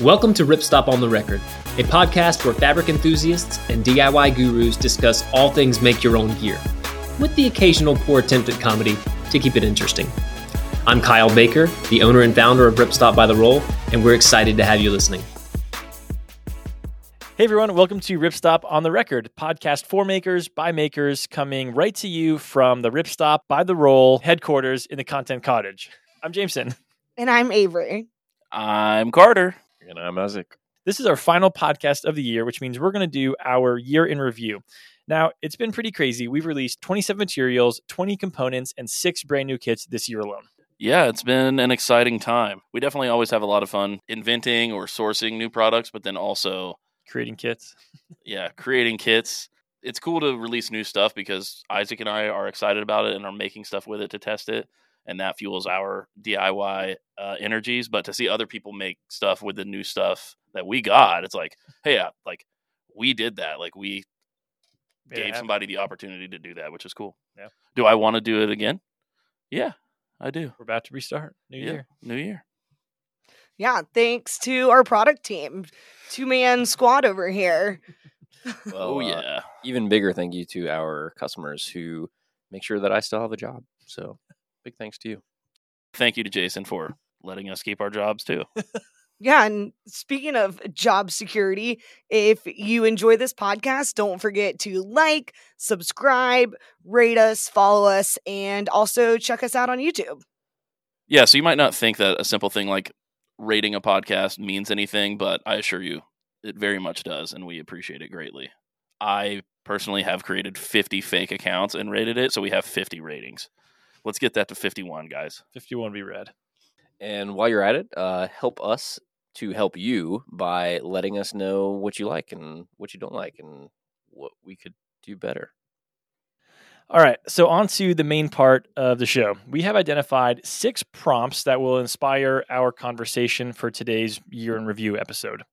Welcome to Ripstop on the Record, a podcast where fabric enthusiasts and DIY gurus discuss all things make your own gear, with the occasional poor attempt at comedy to keep it interesting. I'm Kyle Baker, the owner and founder of Ripstop by the Roll, and we're excited to have you listening. Hey everyone, welcome to Ripstop on the Record, podcast for makers by makers, coming right to you from the Ripstop by the Roll headquarters in the Content Cottage. I'm Jameson. And I'm Avery. I'm Carter. And I'm Isaac. This is our final podcast of the year, which means we're going to do our year in review. Now, it's been pretty crazy. We've released 27 materials, 20 components, and six brand new kits this year alone. Yeah, it's been an exciting time. We definitely always have a lot of fun inventing or sourcing new products, but then also creating kits. yeah, creating kits. It's cool to release new stuff because Isaac and I are excited about it and are making stuff with it to test it. And that fuels our DIY uh, energies. But to see other people make stuff with the new stuff that we got, it's like, hey, uh, like we did that. Like we Yeah, gave somebody the opportunity to do that, which is cool. Yeah. Do I want to do it again? Yeah, I do. We're about to restart. New Yeah, year. New year. Yeah, thanks to our product team, two man squad over here. Well, oh uh, yeah. even bigger thank you to our customers who make sure that I still have a job. So big thanks to you. Thank you to Jason for letting us keep our jobs too. Yeah, and speaking of job security, if you enjoy this podcast, don't forget to like, subscribe, rate us, follow us, and also check us out on YouTube. Yeah, so you might not think that a simple thing like rating a podcast means anything, but I assure you it very much does, and we appreciate it greatly. I personally have created 50 fake accounts and rated it, so we have 50 ratings. Let's get that to 51, guys. 51 be read. And while you're at it, uh, help us to help you by letting us know what you like and what you don't like and what we could do better. All right, so on to the main part of the show. We have identified six prompts that will inspire our conversation for today's year in review episode,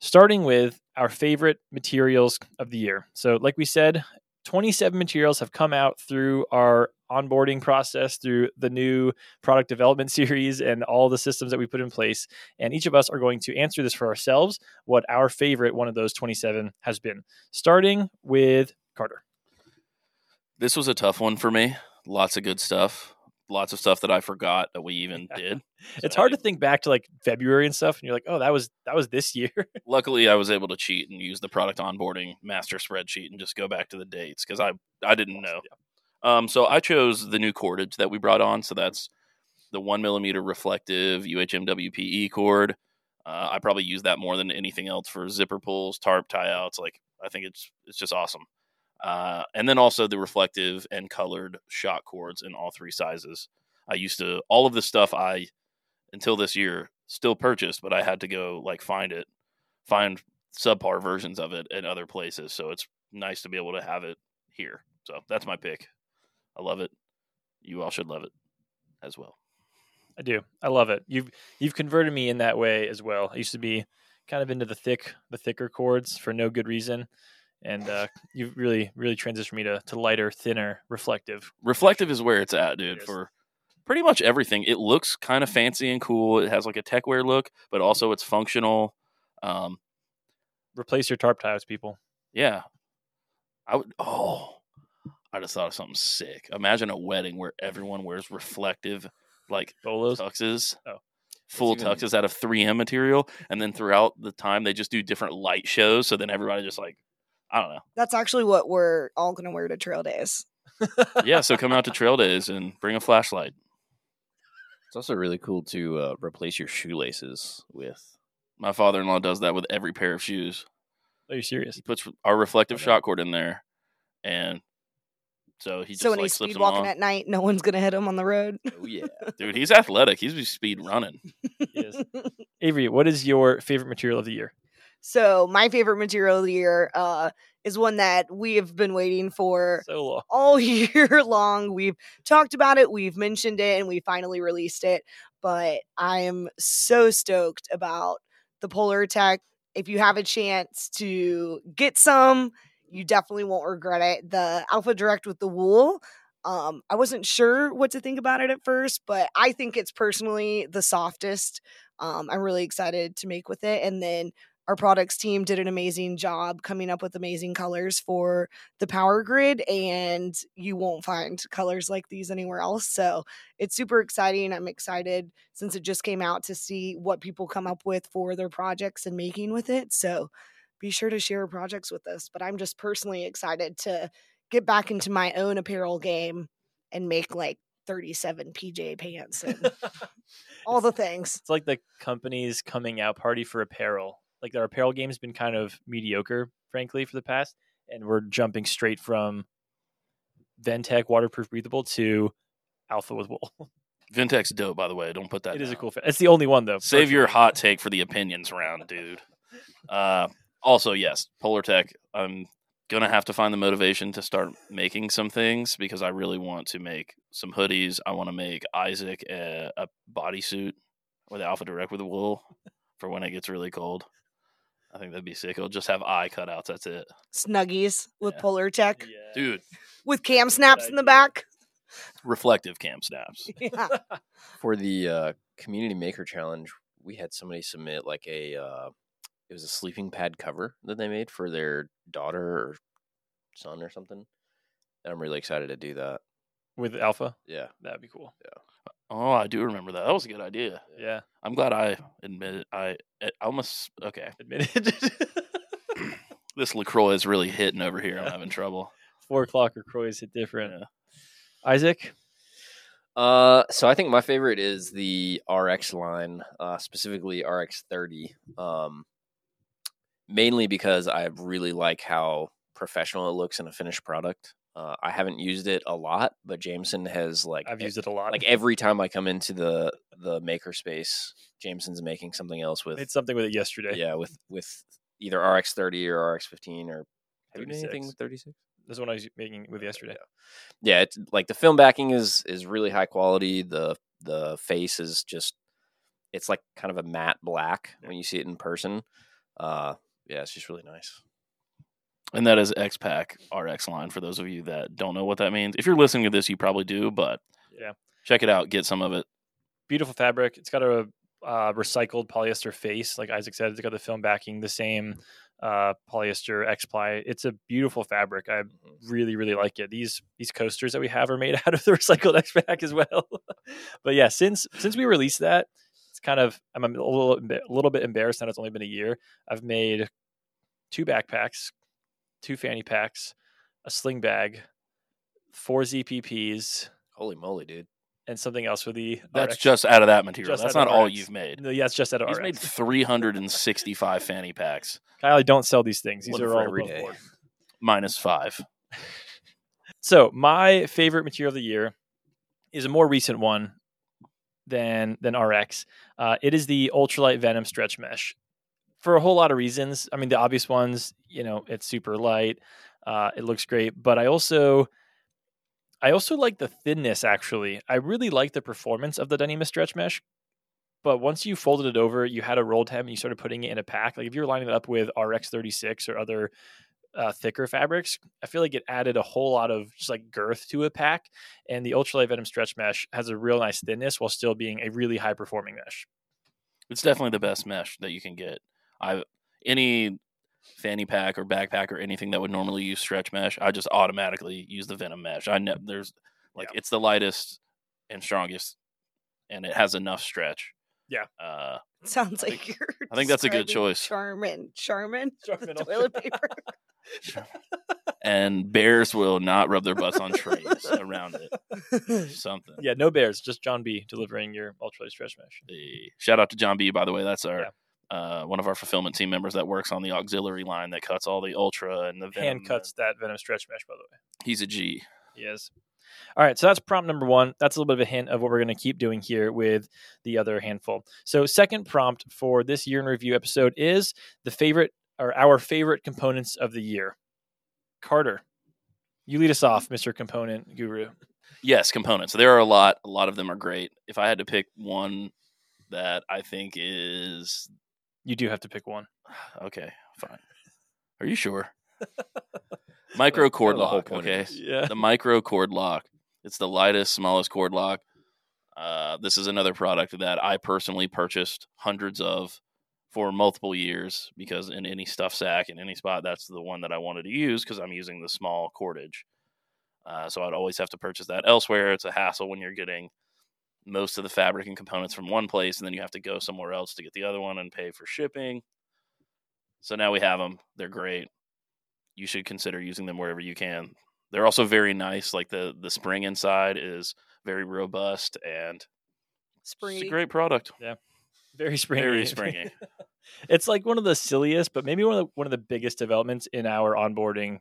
starting with our favorite materials of the year. So, like we said, 27 materials have come out through our onboarding process, through the new product development series, and all the systems that we put in place. And each of us are going to answer this for ourselves what our favorite one of those 27 has been, starting with Carter. This was a tough one for me. Lots of good stuff. Lots of stuff that I forgot that we even did. it's So hard I- to think back to like February and stuff, and you're like, oh, that was that was this year. Luckily, I was able to cheat and use the product onboarding master spreadsheet and just go back to the dates because I I didn't know. Um, so I chose the new cordage that we brought on. So that's the one millimeter reflective UHMWPE cord. Uh, I probably use that more than anything else for zipper pulls, tarp tie outs. Like I think it's it's just awesome. Uh, and then also the reflective and colored shock cords in all three sizes. I used to all of the stuff I until this year still purchased, but I had to go like find it, find subpar versions of it in other places. So it's nice to be able to have it here. So that's my pick. I love it. You all should love it as well. I do. I love it. You've you've converted me in that way as well. I used to be kind of into the thick the thicker cords for no good reason. And uh, you've really, really transitioned me to, to lighter, thinner, reflective. Reflective is where it's at, dude, is. for pretty much everything. It looks kind of fancy and cool. It has like a techwear look, but also it's functional. Um, Replace your tarp ties, people. yeah. I would oh I just thought of something sick. Imagine a wedding where everyone wears reflective like Bolos. tuxes. Oh. Full tuxes out of 3M material. And then throughout the time, they just do different light shows. So then everybody just like, I don't know. That's actually what we're all going to wear to trail days. Yeah. So come out to trail days and bring a flashlight. It's also really cool to uh, replace your shoelaces with. My father in law does that with every pair of shoes. Are you serious? He puts our reflective Okay. shock cord in there. And so he just so when like he's slips speed them walking on. at night, no one's going to hit him on the road. Oh yeah, Dude, he's athletic. He's speed running. Yes. Avery, what is your favorite material of the year? So my favorite material of the year uh, is one that we have been waiting for So long. all year long. We've talked about it, we've mentioned it, and we finally released it. But I am so stoked about the Polartec. If you have a chance to get some, you definitely won't regret it. The Alpha Direct with the wool. Um, I wasn't sure what to think about it at first, but I think it's personally the softest. Um, I'm really excited to make with it. And then our products team did an amazing job coming up with amazing colors for the power grid and you won't find colors like these anywhere else. So it's super exciting. I'm excited since it just came out to see what people come up with for their projects and making with it. So be sure to share projects with us but i'm just personally excited to get back into my own apparel game and make like 37 pj pants and all the things. It's like the company's coming out party for apparel. Like their apparel game's been kind of mediocre, frankly, for the past, and we're jumping straight from Ventec waterproof breathable to Alpha with wool. Vintech's dope, by the way. Don't put that. It is a cool. Fa- it's the only one though. Save your hot take for the opinions round, dude. Uh, also, yes, Polartec. I'm gonna have to find the motivation to start making some things because I really want to make some hoodies. I want to make Isaac a, a bodysuit with Alpha Direct with wool for when it gets really cold. I think that'd be sick. It'll just have eye cutouts. That's it, snuggies with Yeah. polar tech Yeah. dude. with cam snaps in the back Reflective cam snaps. yeah For the uh, community maker challenge, we had somebody submit like a uh, it was a sleeping pad cover that they made for their daughter or son or something. And I'm really excited to do that. with Alpha. Yeah. That'd be cool. Oh, I do remember that. That was a good idea. Yeah, I'm glad I admitted. I, I almost okay. admitted. This Lacroix is really hitting over here. I'm having trouble. Four o'clock or Croix's hit different. Yeah. Isaac, Uh, so I think my favorite is the RX line, uh, specifically RX 30. Um, mainly because I really like how professional it looks in a finished product. Uh, I haven't used it a lot, but Jameson has like I've used it a lot. like every time I come into the the maker space, Jameson's making something else with Made something with it yesterday. yeah with with either RX 30 or RX 15 or have you done anything with 36? This is what I was making with yesterday. yeah it's like the film backing is is really high quality the the face is just it's like kind of a matte black when you see it in person uh yeah it's just really nice And that is X-Pac RX line for those of you that don't know what that means. If you're listening to this, you probably do, but Yeah. check it out. Get some of it. Beautiful fabric. It's got a uh, recycled polyester face, like Isaac said. It's got the film backing, the same uh, polyester X ply. It's a beautiful fabric. I really, really like it. These these coasters that we have are made out of the recycled X-pac as well. but yeah, since since we released that, it's kind of I'm a little bit, a little bit embarrassed that it's only been a year. I've made two backpacks, two fanny packs, a sling bag, four ZPPs, holy moly dude and something else for the That's RX. just out of that material. Just That's not all you've made. No, yeah, it's just at He's RX. made 365 fanny packs Kyle, I don't sell these things. These One are all every day. board. minus five. So my favorite material of the year is a more recent one than than RX. Uh, it is the ultralight Venom stretch mesh for a whole lot of reasons. I mean, the obvious ones, you know, it's super light, uh, it looks great, but I also I also like the thinness. Actually, I really like the performance of the Dyneema stretch mesh. But once you folded it over, you had a rolled hem, and you started putting it in a pack. Like if you're lining it up with RX 36 or other uh, thicker fabrics, I feel like it added a whole lot of just like girth to a pack. And the ultralight venom stretch mesh has a real nice thinness while still being a really high performing mesh. It's definitely the best mesh that you can get. I any fanny pack or backpack or anything that would normally use stretch mesh, I just automatically use the Venom mesh. I know there's like Yeah. it's the lightest and strongest, and it has enough stretch. Yeah. Uh, Sounds I like think- you're. I think that's a good choice. Charmin, Charmin, the Charmin toilet paper. and bears will not rub their butts on trays around it. Something. Yeah, no bears, just John B delivering your ultra stretch mesh. The- shout out to John B. By the way, that's our uh, one of our fulfillment team members that works on the auxiliary line that cuts all the ultra and the Venom. Hand cuts that venom stretch mesh, by the way. He's a G. He is. All right, so that's prompt number one. That's a little bit of a hint of what we're going to keep doing here with the other handful. So, second prompt for this year in review episode is the favorite or our favorite components of the year. Carter, you lead us off, Mr. Component Guru. Yes, components. There are a lot. A lot of them are great. If I had to pick one that I think is You do have to pick one. okay, fine. Are you sure? micro cord the whole lock. point Okay. Yeah. the micro cord lock. It's the lightest, smallest cord lock. Uh, this is another product that I personally purchased hundreds of for multiple years because in any stuff sack in any spot, that's the one that I wanted to use because I'm using the small cordage. Uh, so I'd always have to purchase that elsewhere. It's a hassle when you're getting most of the fabric and components from one place and then you have to go somewhere else to get the other one and pay for shipping. So now we have them. They're great. You should consider using them wherever you can. They're also very nice. Like the the spring inside is very robust and it's a great product. Yeah, very springy. Very springy. it's like one of the silliest, but maybe one of the, one of the biggest developments in our onboarding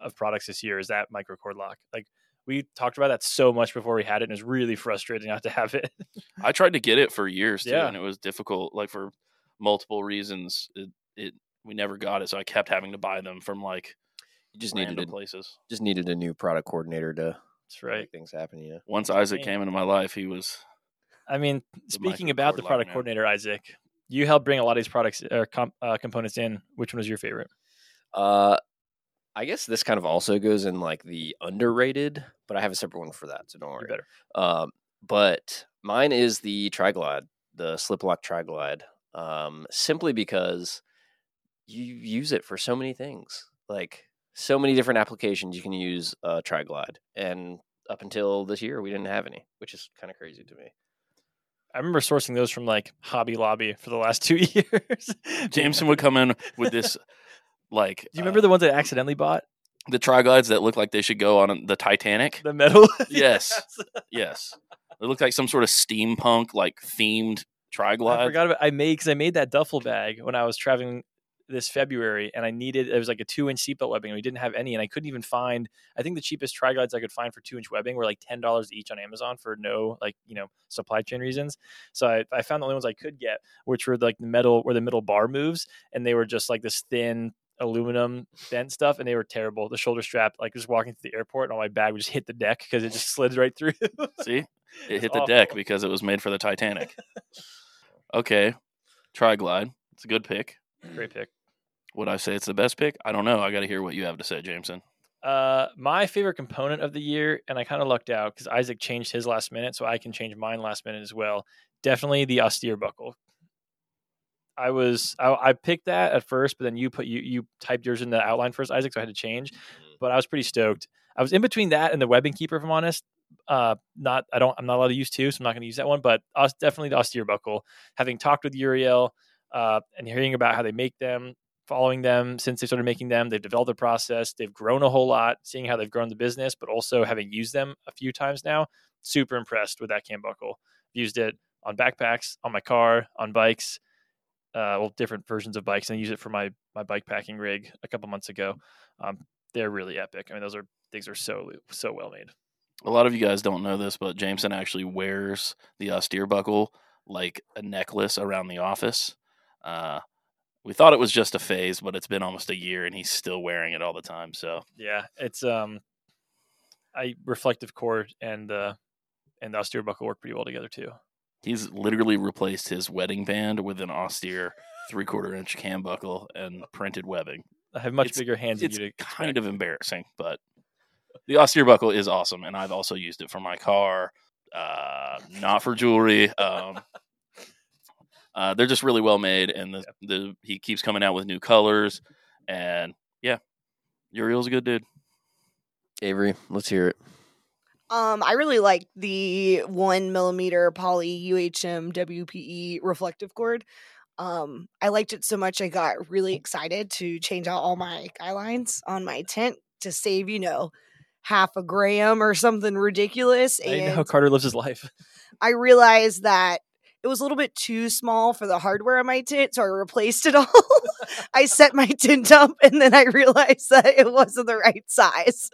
of products this year is that micro cord lock. Like we talked about that so much before we had it, and it was really frustrating not to have it. I tried to get it for years too, Yeah. and it was difficult. Like for multiple reasons, it, it we never got it, so I kept having to buy them from like You just random needed a, places. just needed a new product coordinator to That's right. make things happen. You know, Once Isaac Dang. came into my life, he was I mean, speaking about the micro cord product man. coordinator, Isaac, you helped bring a lot of these products or com- uh, components in. Which one was your favorite? uh, I guess this kind of also goes in like the underrated, but I have a separate one for that, so don't You worry. better. Um, but mine is the Triglide, the slip lock Triglide, um, simply because you use it for so many things, like so many different applications you can use uh, Triglide. And up until this year, we didn't have any, which is kind of crazy to me. I remember sourcing those from like Hobby Lobby for the last two years. Jameson would come in with this like Do you remember uh, the ones I accidentally bought? The triglides that look like they should go on the Titanic? The metal. Yes. Yes, they look like some sort of steampunk like themed I triglide. forgot about I made because I made that duffel bag when I was traveling this February, and I needed it was like a two inch seatbelt webbing, and we didn't have any, and I couldn't even find. I think the cheapest triglides I could find for two inch webbing were like ten dollars each on Amazon for no like you know supply chain reasons. So I, I found the only ones I could get, which were like the metal where the middle bar moves, and they were just like this thin aluminum bent stuff, and they were terrible. The shoulder strap, like just walking through the airport, and all my bag would just hit the deck because it just slid right through. See, it hit the deck because it was made for the Titanic. okay, triglide. It's a good pick. Great pick. Would I say it's the best pick? I don't know. I got to hear what you have to say, Jameson. Uh, my favorite component of the year, and I kind of lucked out because Isaac changed his last minute, so I can change mine last minute as well. Definitely the austere buckle. I was I, I picked that at first, but then you put you you typed yours in the outline first, Isaac, so I had to change. But I was pretty stoked. I was in between that and the webbing keeper, if I'm honest. Uh, not I don't I'm not allowed to use two, so I'm not going to use that one. But us definitely the austere buckle. Having talked with Uriel, uh, and hearing about how they make them, following them since they started making them. They've developed the process. They've grown a whole lot, seeing how they've grown the business, but also having used them a few times now. Super impressed with that cam buckle. Used it on backpacks, on my car, on bikes, uh, well, different versions of bikes, and I use it for my my bike packing rig a couple months ago. Um, they're really epic. I mean, those are things are so so well made. A lot of you guys don't know this, but Jameson actually wears the austere buckle like a necklace around the office. Uh, we thought it was just a phase, but it's been almost a year, and he's still wearing it all the time. So Yeah, it's um, I reflective cord and uh, and the austere buckle work pretty well together too. He's literally replaced his wedding band with an austere three quarter inch cam buckle and printed webbing. I have much It's- bigger hands than It's you to kind expect. of embarrassing, but the austere buckle is awesome, and I've also used it for my car, uh, not for jewelry. Um, uh, they're just really well made, and the, the he keeps coming out with new colors, and yeah, Uriel's a good dude. Avery, let's hear it. Um, I really like the one millimeter poly UHM WPE reflective cord. Um, I liked it so much I got really excited to change out all my guy lines on my tent to save, you know, half a gram or something ridiculous. I know how Carter lives his life. I realized that it was a little bit too small for the hardware on my tent, so I replaced it all. I set my tent up and then I realized that it wasn't the right size.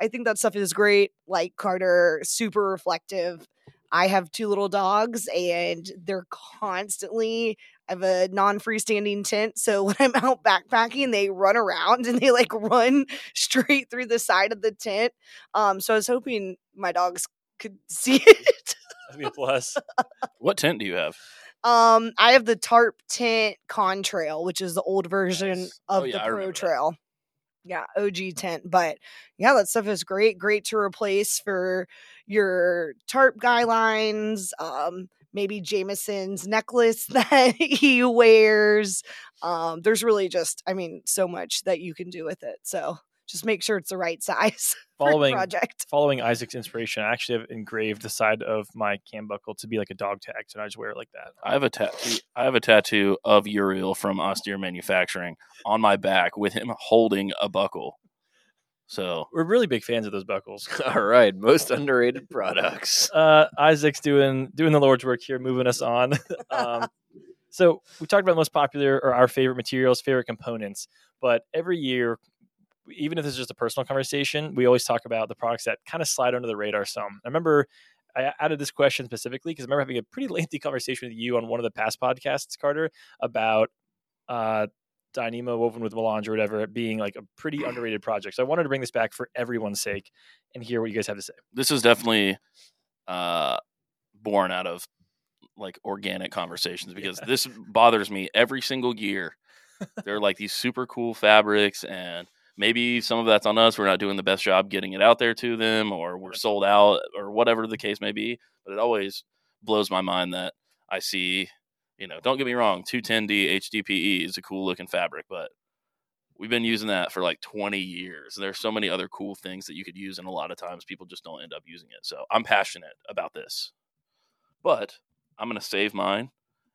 I think that stuff is great. Like Carter, super reflective. I have two little dogs and they're constantly I have a non-freestanding tent, so when I'm out backpacking, they run around and they like run straight through the side of the tent. Um, so I was hoping my dogs could see it. That'd be a plus. What tent do you have? Um, I have the tarp tent contrail, which is the old version Nice. of Oh, yeah, the I pro remember that. Yeah, OG tent. But yeah, that stuff is great. Great to replace for your tarp guy lines. Um, maybe Jameson's necklace that he wears. Um, there's really just, I mean, so much that you can do with it. So just make sure it's the right size Following project. following Isaac's inspiration, I actually have engraved the side of my cam buckle to be like a dog tag, and I just wear it like that. I have a tattoo. I have a tattoo of Uriel from Austere Manufacturing on my back with him holding a buckle. So We're really big fans of those buckles. All right, most underrated products. Uh, Isaac's doing doing the Lord's work here, moving us on. um, so we talked about most popular or our favorite materials, favorite components, but every year, even if this is just a personal conversation, we always talk about the products that kind of slide under the radar. Some I remember I added this question specifically because I remember having a pretty lengthy conversation with you on one of the past podcasts, Carter, about uh, Dyneema woven with melange or whatever being like a pretty underrated project. So I wanted to bring this back for everyone's sake and hear what you guys have to say. this is definitely uh, born out of like organic conversations because Yeah. this bothers me every single year. They're like these super cool fabrics, and maybe some of that's on us. We're not doing the best job getting it out there to them, or we're sold out, or whatever the case may be. But it always blows my mind that I see, you know, don't get me wrong, 210D HDPE is a cool looking fabric, but we've been using that for like 20 years. And there's so many other cool things that you could use, and a lot of times people just don't end up using it. So I'm passionate about this, but I'm going to save mine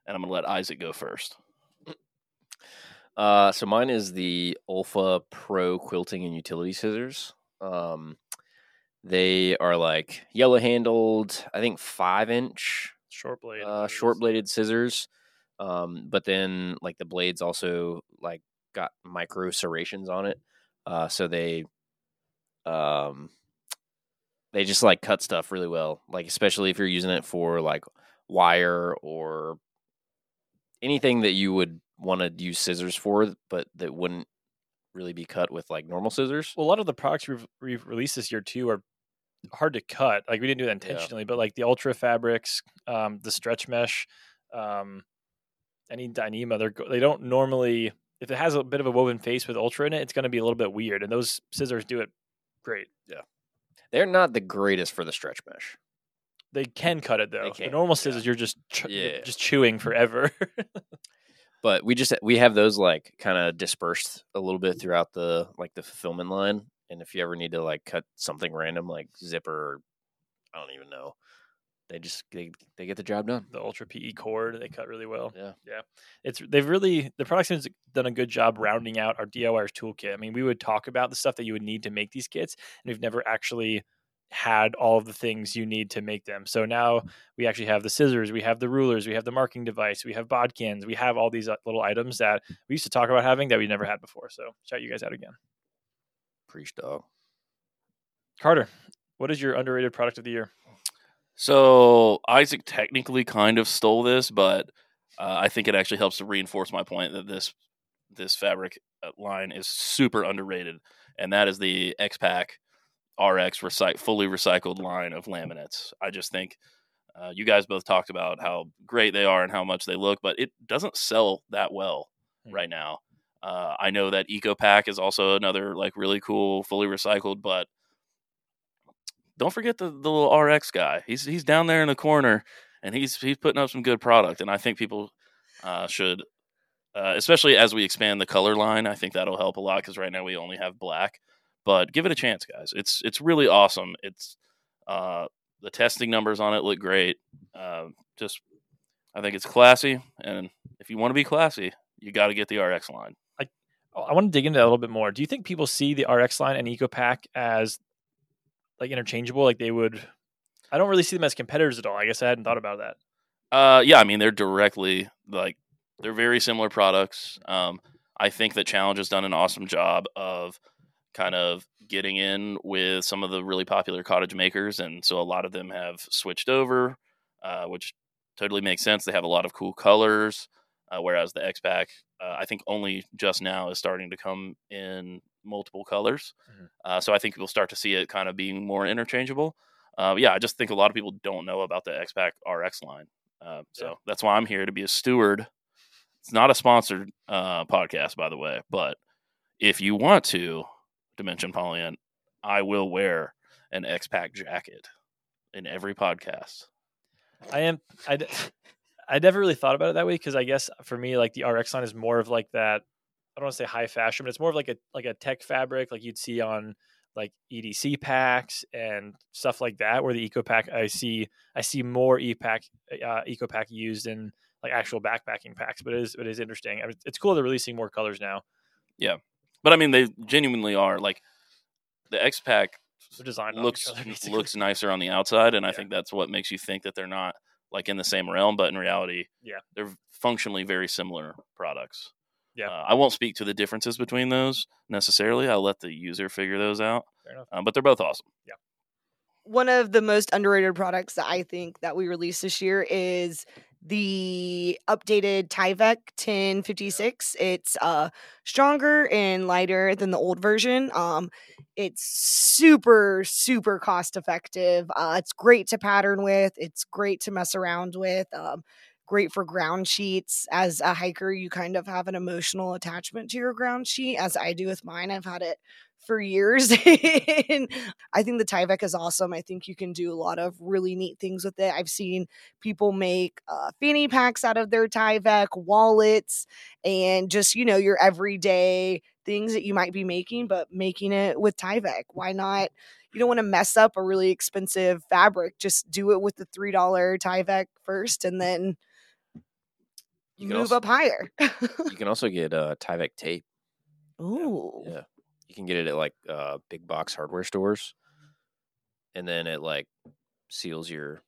and I'm going to let Isaac go first. Uh, so mine is the Olfa Pro Quilting and Utility Scissors. Um, they are like yellow handled, I think five inch Short blade, uh, short bladed scissors. Um, but then like the blades also like got micro serrations on it. Uh, so they, um, they just like cut stuff really well. Like especially if you're using it for like wire or anything that you would want to use scissors for, but that wouldn't really be cut with like normal scissors. Well, a lot of the products we've, we've released this year too are hard to cut. Like we didn't do that intentionally, but like the ultra fabrics, um, the stretch mesh, um, any Dyneema, they're they don't normally. If it has a bit of a woven face with ultra in it, it's going to be a little bit weird. And those scissors do it great. Yeah, they're not the greatest for the stretch mesh. They can cut it though. The normal yeah. scissors, you're just ch- Yeah. just chewing forever. but we just we have those like kind of dispersed a little bit throughout the like the fulfillment line and if you ever need to like cut something random like zipper or i don't even know they just they, they get the job done the ultra PE cord, they cut really well. Yeah. yeah. It's they've really the product team's done a good job rounding out our DIYers toolkit. I mean, we would talk about the stuff that you would need to make these kits, and we've never actually had all of the things you need to make them. So now we actually have the scissors, we have the rulers, we have the marking device, we have bodkins, we have all these uh, little items that we used to talk about having that we never had before. So shout you guys out again. preach dog Carter, what is your underrated product of the year? So Isaac technically kind of stole this, but uh, I think it actually helps to reinforce my point that this this fabric uh, line is super underrated, and that is the X-Pac RX recy- fully recycled line of laminates. I just think uh, you guys both talked about how great they are and how much they look, but it doesn't sell that well Hmm. right now. Uh, I know that EcoPack is also another like really cool fully recycled, but don't forget the, the little RX guy. He's he's down there in the corner, and he's he's putting up some good product. And I think people uh, should, uh, especially as we expand the color line, I think that'll help a lot because right now we only have black. But give it a chance, guys. It's it's really awesome. It's uh, the testing numbers on it look great. Uh, just I think it's classy, and if you want to be classy, you got to get the RX line. Oh, I want to dig into that a little bit more. Do you think people see the RX line and EcoPack as like interchangeable? Like they would. I don't really see them as competitors at all. I guess I hadn't thought about that. Uh, yeah, I mean they're directly like they're very similar products. Um, I think that Challenge has done an awesome job of kind of getting in with some of the really popular cottage makers, and so a lot of them have switched over, uh, which totally makes sense. They have a lot of cool colors, uh, whereas the X-Pac, uh, I think, only just now is starting to come in multiple colors. Mhm. Uh, so I think we'll start to see it kind of being more interchangeable. Uh, yeah, I just think a lot of people don't know about the X-Pac RX line. Uh, so Yeah. that's why I'm here to be a steward. It's not a sponsored uh, podcast, by the way, but if you want to, Dimension Polyant, I will wear an X-Pac jacket in every podcast. I am. I. I never really thought about it that way because I guess for me, like the RX line is more of like that. I don't want to say high fashion, but it's more of like a like a tech fabric, like you'd see on like EDC packs and stuff like that. Where the Eco Pack, I see, I see more E-Pack, uh, Eco Pack used in like actual backpacking packs. But it is, it is interesting. I mean, it's cool they're releasing more colors now. But I mean, they genuinely are like the X-Pac They're designed looks other, looks nicer on the outside, and I Yeah. think that's what makes you think that they're not like in the same realm. But in reality, Yeah. they're functionally very similar products. Yeah. uh, I won't speak to the differences between those necessarily. I'll let the user figure those out. Fair enough. Um, but they're both awesome. Yeah. One of the most underrated products that I think that we released this year is the updated Tyvek 1056. It's uh stronger and lighter than the old version. Um it's super super cost effective. Uh it's great to pattern with. It's great to mess around with. Um great for ground sheets. As a hiker, you kind of have an emotional attachment to your ground sheet as I do with mine. I've had it for years. and I think the Tyvek is awesome. I think you can do a lot of really neat things with it. I've seen people make uh, fanny packs out of their Tyvek, wallets, and just, you know, your everyday things that you might be making, but making it with Tyvek. Why not? You don't want to mess up a really expensive fabric. Just do it with the $3 Tyvek first and then You can move also- up higher. You can also get uh, Tyvek tape. Ooh. Yeah, you can get it at like uh, big box hardware stores, and then it like seals your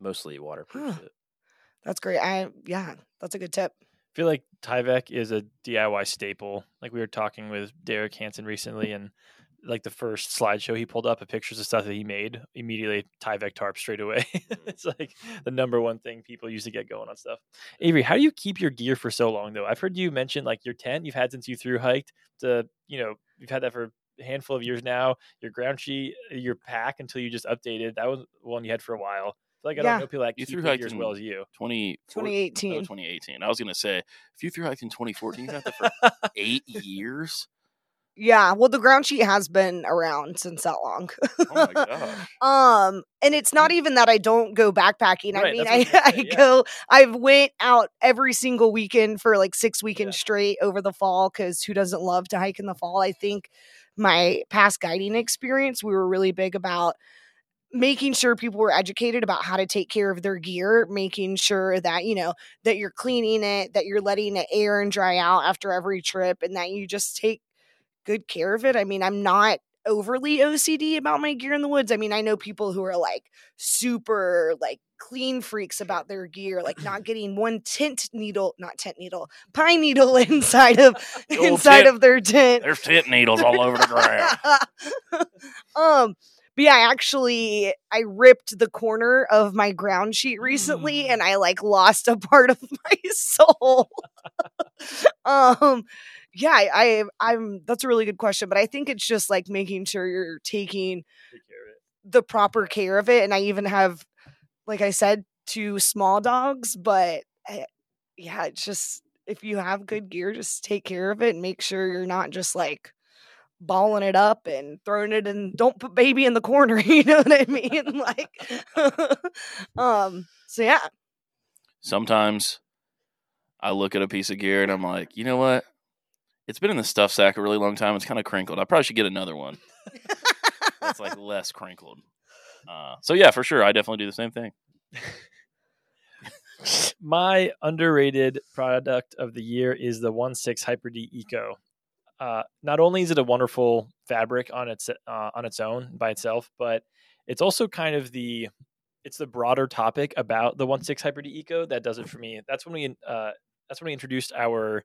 mostly waterproof. Huh. That's great. I yeah, that's a good tip. I feel like Tyvek is a DIY staple. Like we were talking with Derek Hansen recently, and like the first slideshow he pulled up of pictures of stuff that he made, immediately Tyvek tarp straight away. Mm. it's like the number one thing people use to get going on stuff. Avery, how do you keep your gear for so long though? I've heard you mention like your tent you've had since you through hiked. The you know you've had that for a handful of years now. Your ground sheet, your pack until you just updated. That was one you had for a while. I like I Yeah. don't know people that You keep through their hiked gear as well as you. 20, 2018. Oh, 2018. I was going to say, if you threw hiked in 2014, you had that for eight years. Yeah, well, the ground sheet has been around since that long. Oh my gosh. um, and it's not even that I don't go backpacking. I Right, mean, I, what I I yeah. go. I've went out every single weekend for like six weekends Yeah. straight over the fall because who doesn't love to hike in the fall? I think my past guiding experience, we were really big about making sure people were educated about how to take care of their gear making sure that you know that you're cleaning it that you're letting it air and dry out after every trip and that you just take good care of it i mean i'm not overly ocd about my gear in the woods i mean i know people who are like super like clean freaks about their gear like not getting one tent needle not tent needle pine needle inside of inside tent. of their tent There's tent needles all over the ground. um but yeah, I actually I ripped the corner of my ground sheet recently and I like lost a part of my soul. um yeah, I, I I'm that's a really good question, but I think it's just like making sure you're taking Take care of it. the proper care of it and I even have like I said two small dogs, but eh, yeah, it's just if you have good gear, just take care of it and make sure you're not just like balling it up and throwing it and don't put baby in the corner you know what i mean like um so yeah Sometimes I look at a piece of gear and I'm like, you know what? It's been in the stuff sack a really long time. It's kind of crinkled. I probably should get another one. It's like less crinkled. Uh, so yeah, for sure, I definitely do the same thing. My underrated product of the year is the One Six Hyper D Eco. Uh, not only is it a wonderful fabric on its uh, on its own by itself, but it's also kind of the it's the broader topic about the One Six Hyper D Eco that does it for me. That's when we uh, that's when we introduced our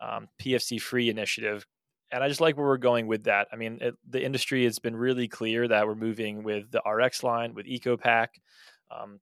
um, PFC free initiative, and I just like where we're going with that. I mean, it, the industry has been really clear that we're moving with the RX line with EcoPack, um,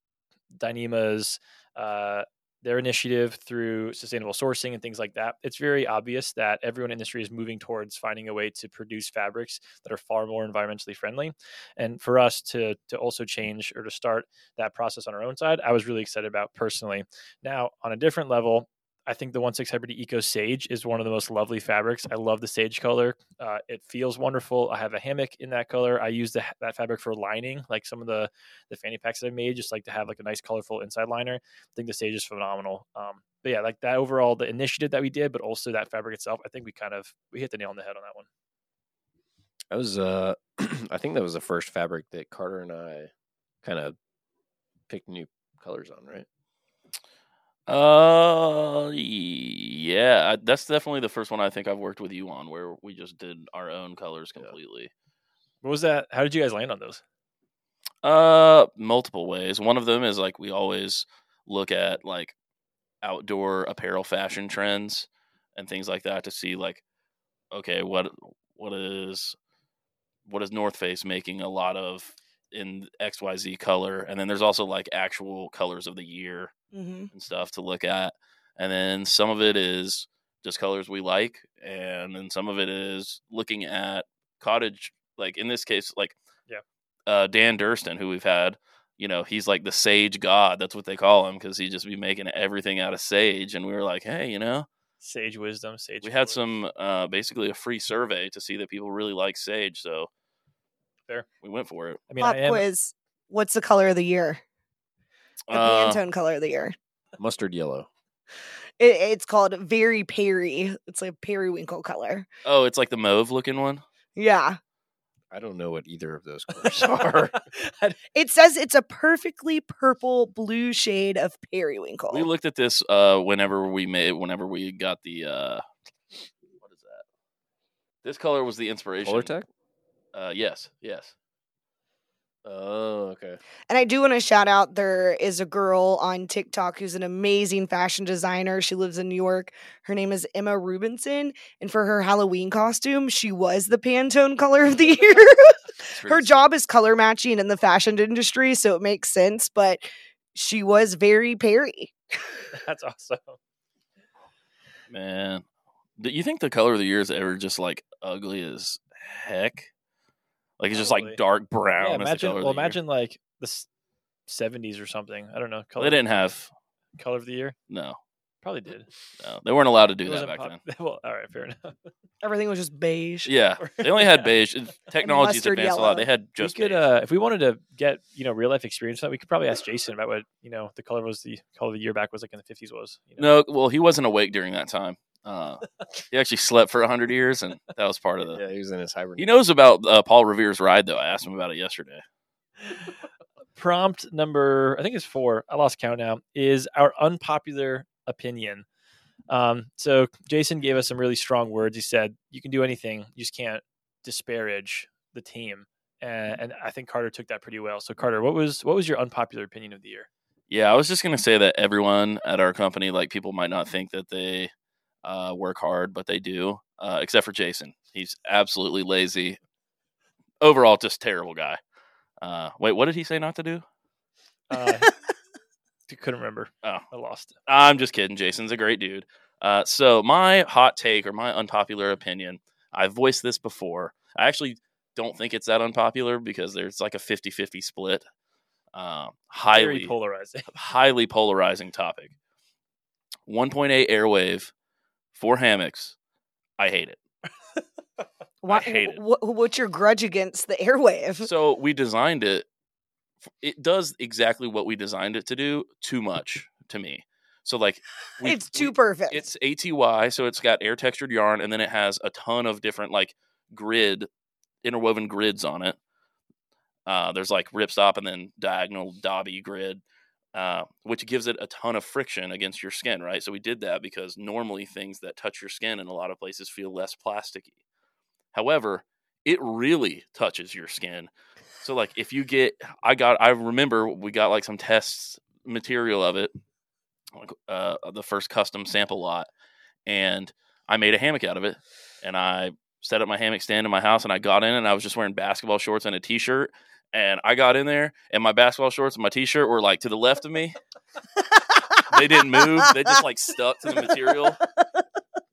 Dyneema's uh, their initiative through sustainable sourcing and things like that. It's very obvious that everyone in the industry is moving towards finding a way to produce fabrics that are far more environmentally friendly. And for us to to also change or to start that process on our own side, I was really excited about personally. Now, on a different level, I think the 1.6 Hyper D Eco Sage is one of the most lovely fabrics. I love the sage color. Uh, it feels wonderful. I have a hammock in that color. I use the, that fabric for lining, like some of the the fanny packs that I made, just like to have like a nice colorful inside liner. I think the sage is phenomenal. Um, but yeah, like that overall, the initiative that we did, but also that fabric itself, I think we kind of we hit the nail on the head on that one. That was uh I think that was the first fabric that Carter and I kind of picked new colors on, right? Uh, yeah, I- that's definitely the first one I think I've worked with you on, where we just did our own colors completely. What was that? How did you guys land on those? Uh, multiple ways. One of them is like we always look at like outdoor apparel fashion trends and things like that to see like, okay, what what is what is North Face making a lot of in X Y Z color, and then there's also like actual colors of the year hmm and stuff to look at. And then some of it is just colors we like, and then some of it is looking at cottage, like in this case, like Yeah. uh, Dan Durston, who we've had. You know, he's like the sage god. That's what they call him because he just be making everything out of sage. And we were like, hey, you know, Sage wisdom, sage. we had some uh, basically a free survey to see that people really like sage. So there we went for it. I mean, Pop I am, quiz. What's the color of the year? The Uh, Pantone color of the year. Mustard yellow. It, it's called Very Peri. It's like periwinkle color. oh, it's like the mauve looking one. Yeah. I don't know what either of those colors are. It says it's a perfectly purple blue shade of periwinkle. We looked at this uh whenever we made it whenever we got the uh what is that? This color was the inspiration. Polartec? Uh yes, yes. Oh, okay. And I do want to shout out there is a girl on TikTok who's an amazing fashion designer. She lives in New York. Her name is Emma Rubinson. And for her Halloween costume, she was the Pantone color of the year. Her job is color matching in the fashion industry, so it makes sense. But she was very Peri. that's awesome. man. Do you think the color of the year is ever just like ugly as heck? Like it's just Probably. like dark brown. Yeah, imagine. Well, the year? imagine like the '70s or something. I don't know. Color, they didn't have color of the year. no, Probably did. no. They weren't allowed to do It that wasn't back then. Well, all right, fair enough. Everything was just beige. Yeah, they only had beige. Technology's mustard advanced a lot. They had just we could, beige. uh, if we wanted to get you know real life experience, that we could probably ask Jason about what you know the color was the color of the year back was like in the 50s was. You know? No, well, he wasn't awake during that time. Uh, he actually slept for hundred years, and that was part of the. Yeah, he was in his hibernation. He knows about uh, Paul Revere's ride, though. I asked him about it yesterday. Prompt number, I think it's four. I lost count now. Is our unpopular opinion. Um, so Jason gave us some really strong words. He said, "You can do anything, you just can't disparage the team." And, and I think Carter took that pretty well. So Carter, what was what was your unpopular opinion of the year? Yeah, I was just gonna say that everyone at our company, like people might not think that they uh, work hard, but they do. Uh, except for Jason, he's absolutely lazy. Overall, just terrible guy. Uh, wait, what did he say not to do? Uh, couldn't remember. Oh. I lost. I'm just kidding. Jason's a great dude. Uh, so my hot take or my unpopular opinion, I've voiced this before. I actually don't think it's that unpopular because there's like a 50-50 split. Uh, highly Very polarizing. highly polarizing topic. 1.8 airwave for hammocks. I hate it. Why, hate it. wh- what's your grudge against the airwave? So we designed it. It does exactly what we designed it to do. Too much to me. So like, we- it's too we- perfect. It's ATY, so it's got air textured yarn, and then it has a ton of different like grid, interwoven grids on it. Uh, there's like ripstop and then diagonal dobby grid, uh, which gives it a ton of friction against your skin, right? So we did that because normally things that touch your skin in a lot of places feel less plasticky. However, it really touches your skin. So like if you get, I got, I remember we got like some test material of it, like uh, the first custom sample lot, and I made a hammock out of it, and I set up my hammock stand in my house, and I got in, and I was just wearing basketball shorts and a t-shirt, and I got in there, and my basketball shorts and my t-shirt were like to the left of me. they didn't move; they just like stuck to the material,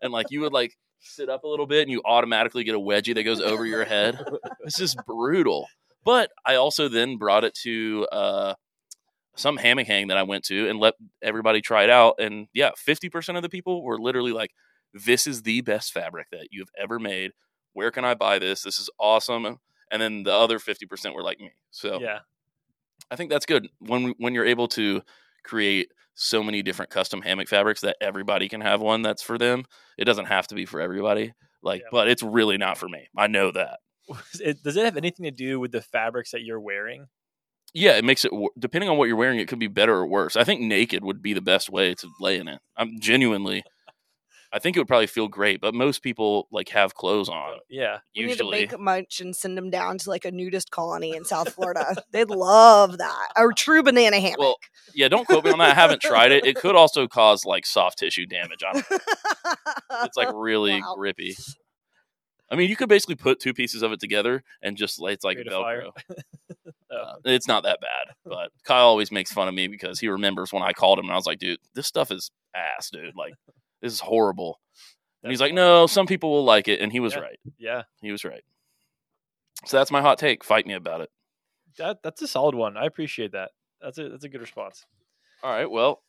and like you would like sit up a little bit, and you automatically get a wedgie that goes over your head. It's just brutal. But I also then brought it to uh, some hammock hang that I went to and let everybody try it out. And yeah, 50% of the people were literally like, this is the best fabric that you've ever made. Where can I buy this? This is awesome. And then the other 50% were like me. So Yeah. I think that's good when when you're able to create so many different custom hammock fabrics that everybody can have one that's for them. It doesn't have to be for everybody. Like, Yeah. but it's really not for me. I know that. It, does it have anything to do with the fabrics that you're wearing? Yeah, it makes it depending on what you're wearing. It could be better or worse. I think naked would be the best way to lay in it. I'm genuinely. I think it would probably feel great, but most people like have clothes on. Yeah. We need to Usually, make a munch and send them down to like a nudist colony in South Florida. They'd love that. A true banana hammock. Well, yeah. Don't quote me on that. I haven't tried it. It could also cause like soft tissue damage. I don't. It's like really Wow. grippy. I mean, you could basically put two pieces of it together and just it's like. Velcro. Oh. Uh, it's not that bad, but Kyle always makes fun of me because he remembers when I called him and I was like, "Dude, this stuff is ass, dude. Like, this is horrible." And he's like, fine. "No, some people will like it," and he was Yeah. right. Yeah. He was right. So that's my hot take. Fight me about it. That that's a solid one. I appreciate that. That's a that's a good response. All right. Well,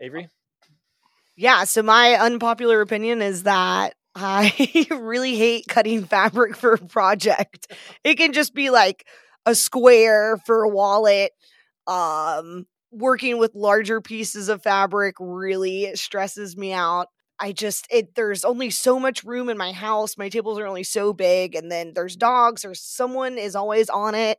Avery? Yeah, so my unpopular opinion is that I really hate cutting fabric for a project. It can just be like a square for a wallet. Um working with larger pieces of fabric really stresses me out. I just it there's only so much room in my house. My tables are only so big and then there's dogs or someone is always on it.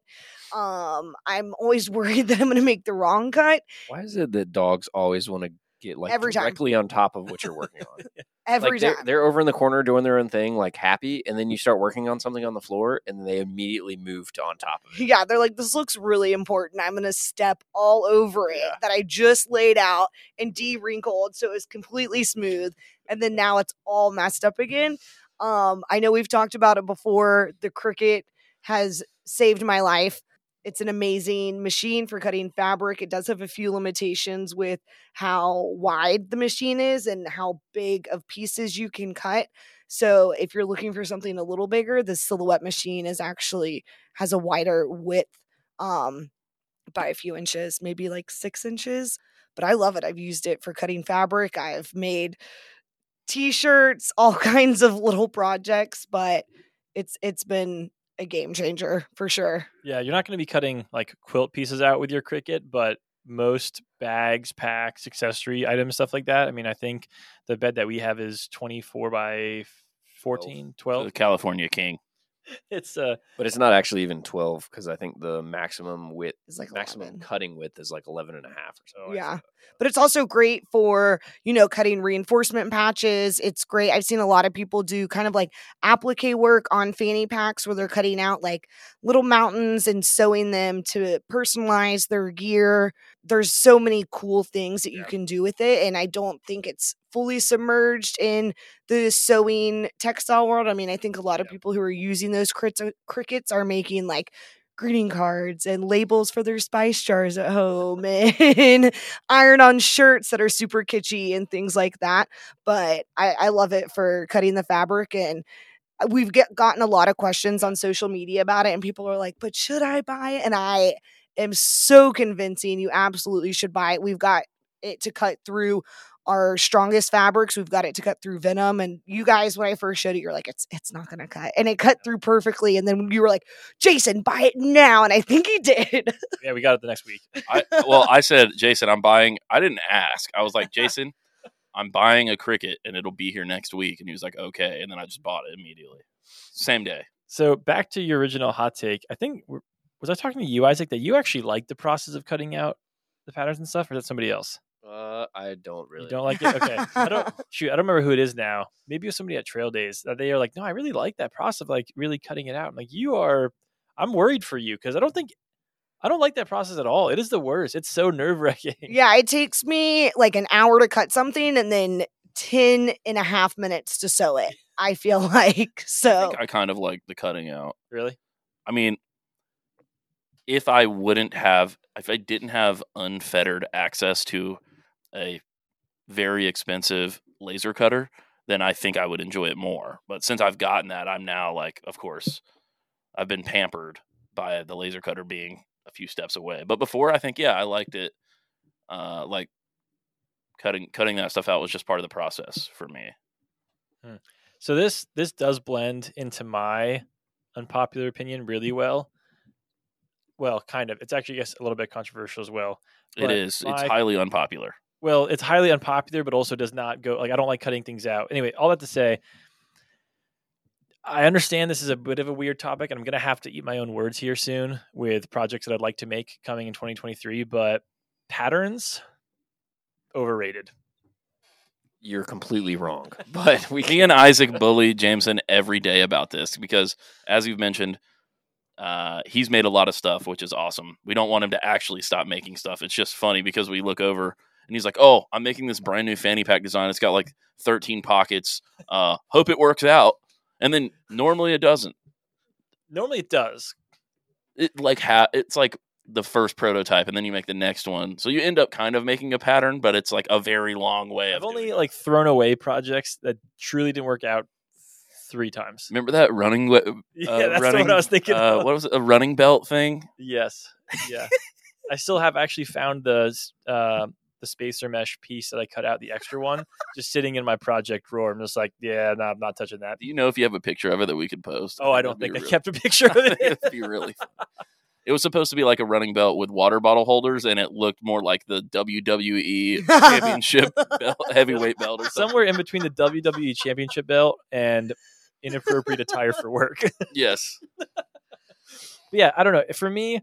Um I'm always worried that I'm going to make the wrong cut Why is it that dogs always want to get like Every time. directly on top of what you're working on? every like they're, time. they're over in the corner doing their own thing, like happy, and then you start working on something on the floor, and they immediately move to on top of it. Yeah, they're like, this looks really important. I'm gonna step all over it Yeah. that I just laid out and de-wrinkled so it's completely smooth. And then now it's all messed up again. Um, I know we've talked about it before. The Cricut has saved my life. It's an amazing machine for cutting fabric. It does have a few limitations with how wide the machine is and how big of pieces you can cut. So if you're looking for something a little bigger, the silhouette machine is actually has a wider width um by a few inches, maybe like six inches. But I love it. I've used it for cutting fabric. I've made t-shirts, all kinds of little projects, but it's it's been a game changer for sure. Yeah, you're not going to be cutting like quilt pieces out with your Cricut, but most bags, packs, accessory items, stuff like that. I mean, I think the bed that we have is 24 by 14, 12. the California King. It's uh But it's not actually even 12 because I think the maximum width, It's like maximum 11. cutting width is like 11 and a half or so. Yeah. But it's also great for, you know, cutting reinforcement patches. It's great. I've seen a lot of people do kind of like applique work on fanny packs where they're cutting out like little mountains and sewing them to personalize their gear. There's so many cool things that you Yeah. can do with it. And I don't think it's fully submerged in the sewing textile world. I mean, I think a lot of people who are using those Cricuts are making like greeting cards and labels for their spice jars at home and iron on shirts that are super kitschy and things like that. But I, I love it for cutting the fabric and uh, we've get, gotten a lot of questions on social media about it and people are like, but should I buy it? And I am so convincing you absolutely should buy it. We've got it to cut through our strongest fabrics. We've got it to cut through venom. And you guys, when I first showed it, you're like, it's it's not gonna cut. And it cut through perfectly. And then you were like, Jason, buy it now. And I think he did. yeah, we got it the next week. I well, I said, Jason, I'm buying. I didn't ask. I was like, Jason, I'm buying a Cricut, and it'll be here next week. And he was like, okay. And then I just bought it immediately, same day. So back to your original hot take. I think was I talking to you, Isaac, that you actually like the process of cutting out the patterns and stuff, or is that somebody else? Uh, I don't really. You don't like it? Okay. I don't shoot. I don't remember who it is now. Maybe it was somebody at Trail Days that they are like, no, I really like that process of like really cutting it out. I'm like, you are. I'm worried for you because I don't think I don't like that process at all. It is the worst. It's so nerve wracking. yeah, it takes me like an hour to cut something and then 10 and a half minutes to sew it. I feel like I so. think I kind of like the cutting out. Really? I mean, if I wouldn't have, if I didn't have unfettered access to a very expensive laser cutter, then I think I would enjoy it more. But since I've gotten that, I'm now like, of course, I've been pampered by the laser cutter being a few steps away. But before, I think, yeah, I liked it uh, like cutting cutting that stuff out was just part of the process for me. So this this does blend into my unpopular opinion really well. Well, kind of. It's actually, guess, a little bit controversial as well. It. It's my- highly unpopular. Well, it's highly unpopular, but also does not go like I don't like cutting things out. Anyway, all that to say, I understand this is a bit of a weird topic, and I'm gonna have to eat my own words here soon with projects that I'd like to make coming in 2023. But patterns overrated. You're completely wrong. But we Me and Isaac bully Jameson every day about this because, as you've mentioned, uh, he's made a lot of stuff, which is awesome. We don't want him to actually stop making stuff. It's just funny because we look over and he's like, "Oh, I'm making this brand new fanny pack design. It's got like 13 pockets. Uh, hope it works out." And then normally it doesn't. Normally, it does. It like ha- it's like the first prototype, and then you make the next one. So you end up kind of making a pattern, but it's like a very long way. I've of only like thrown away projects that truly didn't work out three times. remember that running. wa- Yeah, uh, that's running, what I was thinking. Uh, what was it? A running belt thing? Yes. Yeah. I still have actually found the uh, the spacer mesh piece that I cut out the extra one just sitting in my project drawer. I'm just like, yeah, no, I'm not touching that. Do you know if you have a picture of it that we could post? Oh, I don't think I real- kept a picture of it. It'd be really. Fun. It was supposed to be like a running belt with water bottle holders, and it looked more like the WWE Championship belt, heavyweight belt or something. Somewhere in between the WWE Championship belt and inappropriate attire for work. Yes, But yeah, I don't know. For me,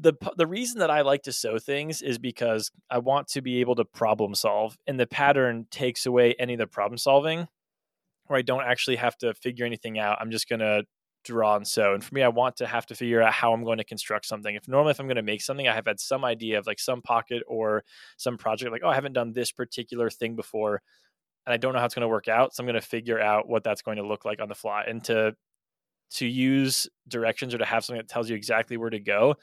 the the reason that I like to sew things is because I want to be able to problem solve, and the pattern takes away any of the problem solving, where I don't actually have to figure anything out. I'm just gonna draw and sew. And for me, I want to have to figure out how I'm going to construct something. If normally if I'm going to make something, I have had some idea of like some pocket or some project, like oh, I haven't done this particular thing before, and I don't know how it's going to work out. So I'm going to figure out what that's going to look like on the fly, and to to use directions or to have something that tells you exactly where to go,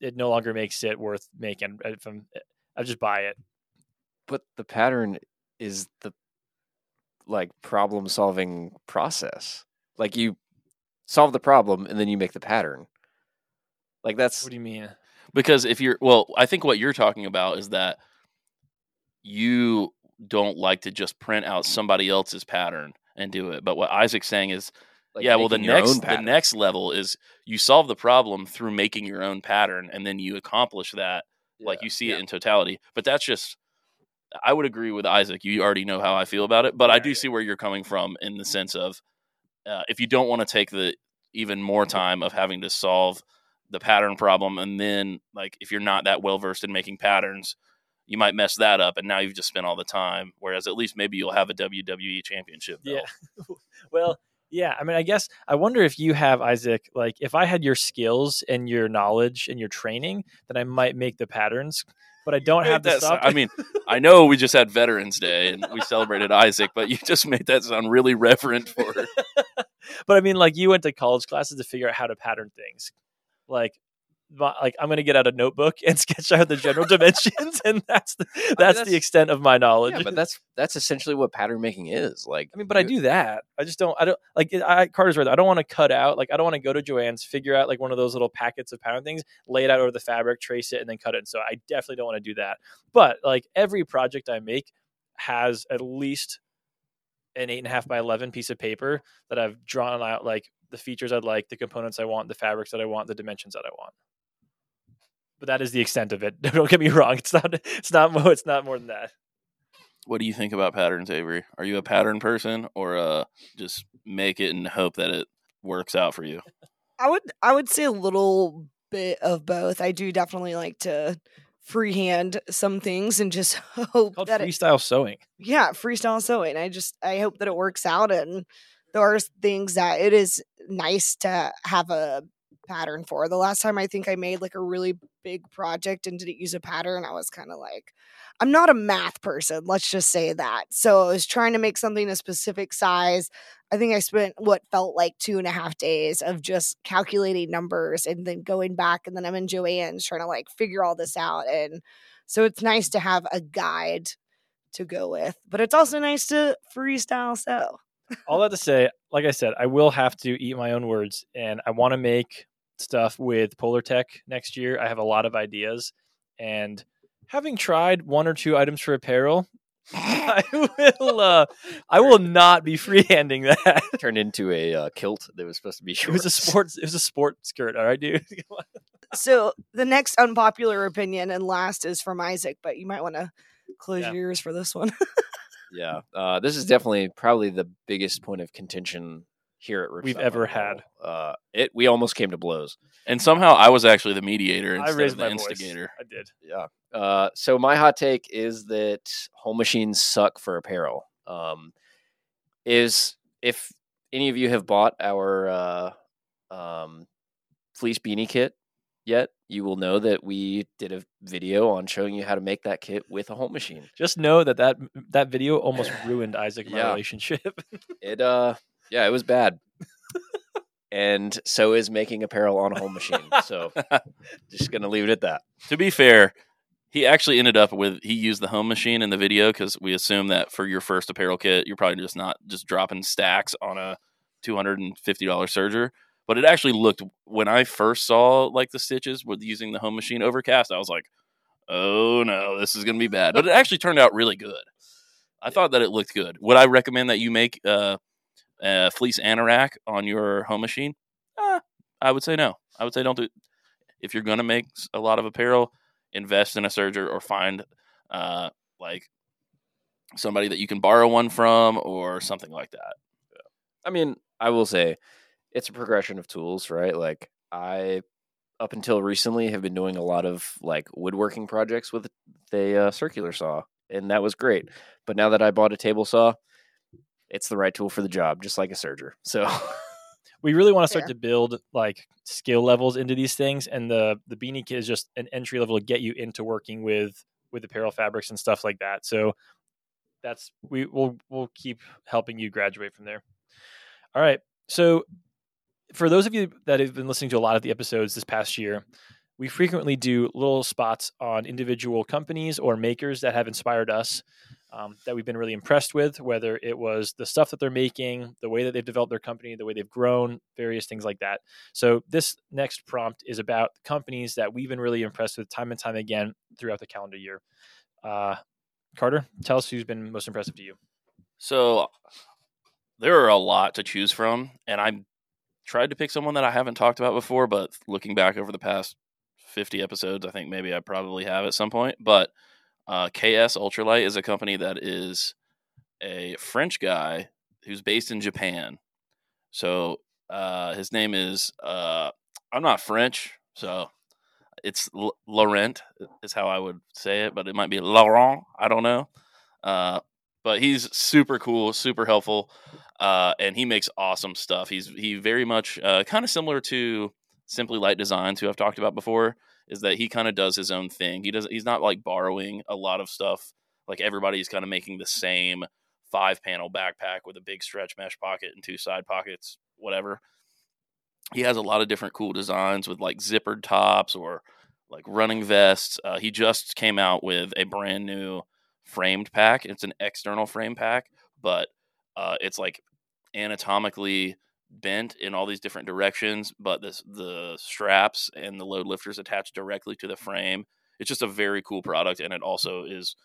it no longer makes it worth making. If I'm, I just buy it. but the pattern is the like problem solving process. Like you solve the problem and then you make the pattern. Like that's What do you mean? because if you're well, I think what you're talking about is that you don't like to just print out somebody else's pattern and do it. But what Isaac's saying is like yeah, well, the making your own next the next level is you solve the problem through making your own pattern, and then you accomplish that like you see yeah. it in totality. But that's just I would agree with Isaac. You already know how I feel about it, but I do see where you're coming from in the sense of uh, if you don't want to take the even more time of having to solve the pattern problem, and then like if you're not that well versed in making patterns. You might mess that up, and now you've just spent all the time. Whereas at least maybe you'll have a WWE championship. Yeah. Well, yeah. I mean, I guess I wonder if you have Isaac. Like, if I had your skills and your knowledge and your training, then I might make the patterns. But I don't have the stuff. I mean, I know we just had Veterans Day and we celebrated Isaac, but you just made that sound really reverent for but I mean, like you went to college classes to figure out how to pattern things. Like, my, like I'm going to get out a notebook and sketch out the general dimensions, and that's the, that's, that's- the extent of my knowledge. Yeah, but that's that's essentially what pattern making is. Like I mean, but I do that. I just don't. I don't like. I, Carter's right. I don't want to cut out. Like, I don't want to go to Joann's, figure out like one of those little packets of pattern things, lay it out over the fabric, trace it, and then cut it. And so I definitely don't want to do that. But like every project I make has at least an eight and a half by eleven piece of paper that I've drawn out like the features I'd like, the components I want, the fabrics that I want, the dimensions that I want. But that is the extent of it. Don't get me wrong. It's not. It's not more. It's not more than that. What do you think about patterns, Avery? Are you a pattern person or uh, just make it and hope that it works out for you? I would I would say a little bit of both. I do definitely like to freehand some things and just hope Called that it, freestyle sewing. yeah, freestyle sewing. I just I hope that it works out and there are things that it is nice to have a pattern for. The last time I think I made like a really big project and didn't use a pattern, I was kind of like I'm not a math person, let's just say that. So I was trying to make something a specific size. I think I spent what felt like two and a half days of just calculating numbers and then going back and then I'm in Joann's trying to like figure all this out. And so it's nice to have a guide to go with, but it's also nice to freestyle sew. all that to say, like I said, I will have to eat my own words, and I want to make stuff with Polartec next year. I have a lot of ideas, and having tried one or two items for apparel, I will. Uh, I will not be freehanding that. Turned into a uh, kilt that was supposed to be short. It was a sports. It was a sport skirt. All right, dude. So the next unpopular opinion and last is from Isaac, but you might want to close Yeah. your ears for this one. Yeah, uh, this is definitely probably the biggest point of contention here at We've Riverside ever had. Uh, it we almost came to blows. And somehow I was actually the mediator I instead raised of the my voice. instigator. I did. Yeah. Uh, so my hot take is that home machines suck for apparel. Um, is if any of you have bought our uh, um, fleece beanie kit yet, you will know that we did a video on showing you how to make that kit with a home machine. Just know that that that video almost ruined Isaac my Yeah. relationship. It uh, yeah, it was bad. and so is making apparel on a home machine. So just gonna leave it at that. To be fair, he actually ended up with he used the home machine in the video because we assume that for your first apparel kit, you're probably just not just dropping stacks on a two hundred and fifty dollar serger. But it actually looked when I first saw like the stitches with using the home machine overcast, I was like, "Oh no, this is gonna be bad." But it actually turned out really good. I thought that it looked good. Would I recommend that you make uh, a fleece anorak on your home machine? Uh, I would say no. I would say don't do. If you're gonna make a lot of apparel, invest in a serger or find uh, like somebody that you can borrow one from or something like that. I mean, I will say it's a progression of tools, right? Like I up until recently have been doing a lot of like woodworking projects with the uh, circular saw, and that was great. But now that I bought a table saw, it's the right tool for the job, just like a serger. So we really want to start Fair. to build like skill levels into these things and the the beanie kit is just an entry level to get you into working with with apparel fabrics and stuff like that so that's we will we'll keep helping you graduate from there all right so for those of you that have been listening to a lot of the episodes this past year we frequently do little spots on individual companies or makers that have inspired us um, that we've been really impressed with, whether it was the stuff that they're making, the way that they've developed their company, the way they've grown, various things like that. So, this next prompt is about companies that we've been really impressed with time and time again throughout the calendar year. Uh, Carter, tell us who's been most impressive to you. So there are a lot to choose from, and I tried to pick someone that I haven't talked about before, but looking back over the past 50 episodes, I think maybe I probably have at some point. But uh, KS Ultralight is a company that is a French guy who's based in Japan. So uh, his name is, uh, I'm not French, so it's L- Laurent, is how I would say it, but it might be Laurent. I don't know. Uh, but he's super cool, super helpful, uh, and he makes awesome stuff. He's he very much uh, kind of similar to Simply Light Designs, who I've talked about before. Is that he kind of does his own thing. He does. He's not like borrowing a lot of stuff. Like everybody's kind of making the same five panel backpack with a big stretch mesh pocket and two side pockets, whatever. He has a lot of different cool designs with like zippered tops or like running vests. Uh, he just came out with a brand new framed pack. It's an external frame pack, but uh, it's like anatomically bent in all these different directions. But this the straps and the load lifters attached directly to the frame. It's just a very cool product, and it also is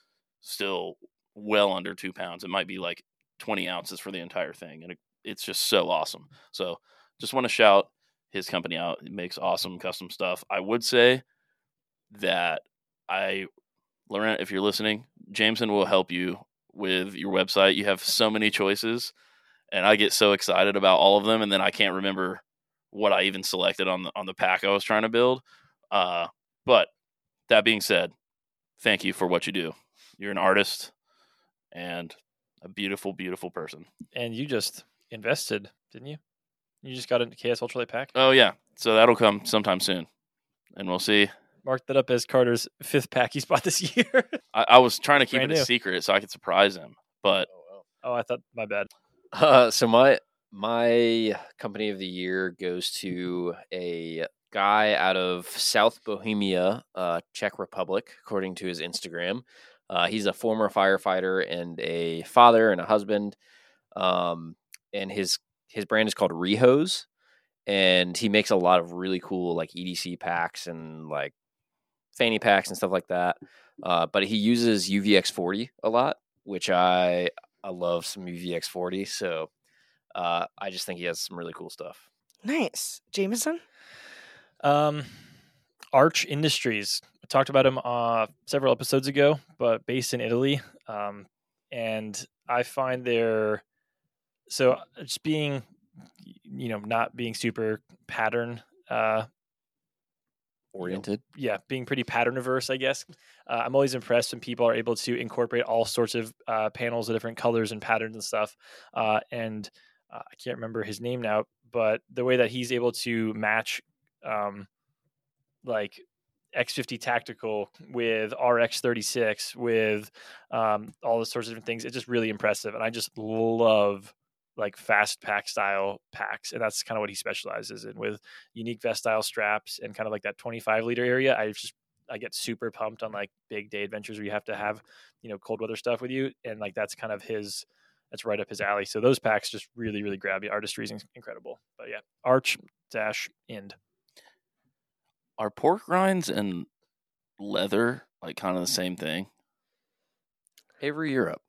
still well under two pounds. It might be like twenty ounces for the entire thing, and it, it's just so awesome. So just want to shout his company out. It makes awesome custom stuff. I would say that I Laurent, if you're listening, Jameson will help you with your website. You have so many choices, and I get so excited about all of them, and then I can't remember what I even selected on the on the pack I was trying to build. Uh, but that being said, thank you for what you do. You're an artist and a beautiful, beautiful person. And you just invested, didn't you? You just got into KS Ultralight Pack. Oh yeah, so that'll come sometime soon, and we'll see. Mark that up as Carter's fifth pack he's bought this year. I, I was trying to keep Brand it a secret so I could surprise him, but oh, I thought my bad. Uh, so my my company of the year goes to a guy out of South Bohemia, uh, Czech Republic, according to his Instagram. Uh, he's a former firefighter and a father and a husband. Um, and his his brand is called Rehose, and he makes a lot of really cool like EDC packs and like fanny packs and stuff like that. Uh, but he uses UVX40 a lot, which I I love some UVX40. So uh, I just think he has some really cool stuff. Nice, Jameson. Um, Arch Industries. I talked about him uh, several episodes ago, but based in Italy. Um, and I find their so uh, just being, you know, not being super pattern uh, Oriented. yeah, being pretty pattern averse, I guess. Uh, I'm always impressed when people are able to incorporate all sorts of uh, panels of different colors and patterns and stuff. Uh, and uh, I can't remember his name now, but the way that he's able to match, um, like X50 tactical with RX 36 with um, all the sorts of different things, it's just really impressive. And I just love like fast pack style packs and that's kind of what he specializes in with unique vest style straps and kind of like that 25 liter area i just i get super pumped on like big day adventures where you have to have you know cold weather stuff with you and like that's kind of his that's right up his alley so those packs just really really grab you artistry is incredible but yeah arch dash end Are pork rinds and leather like kind of the same thing? Avery Europe.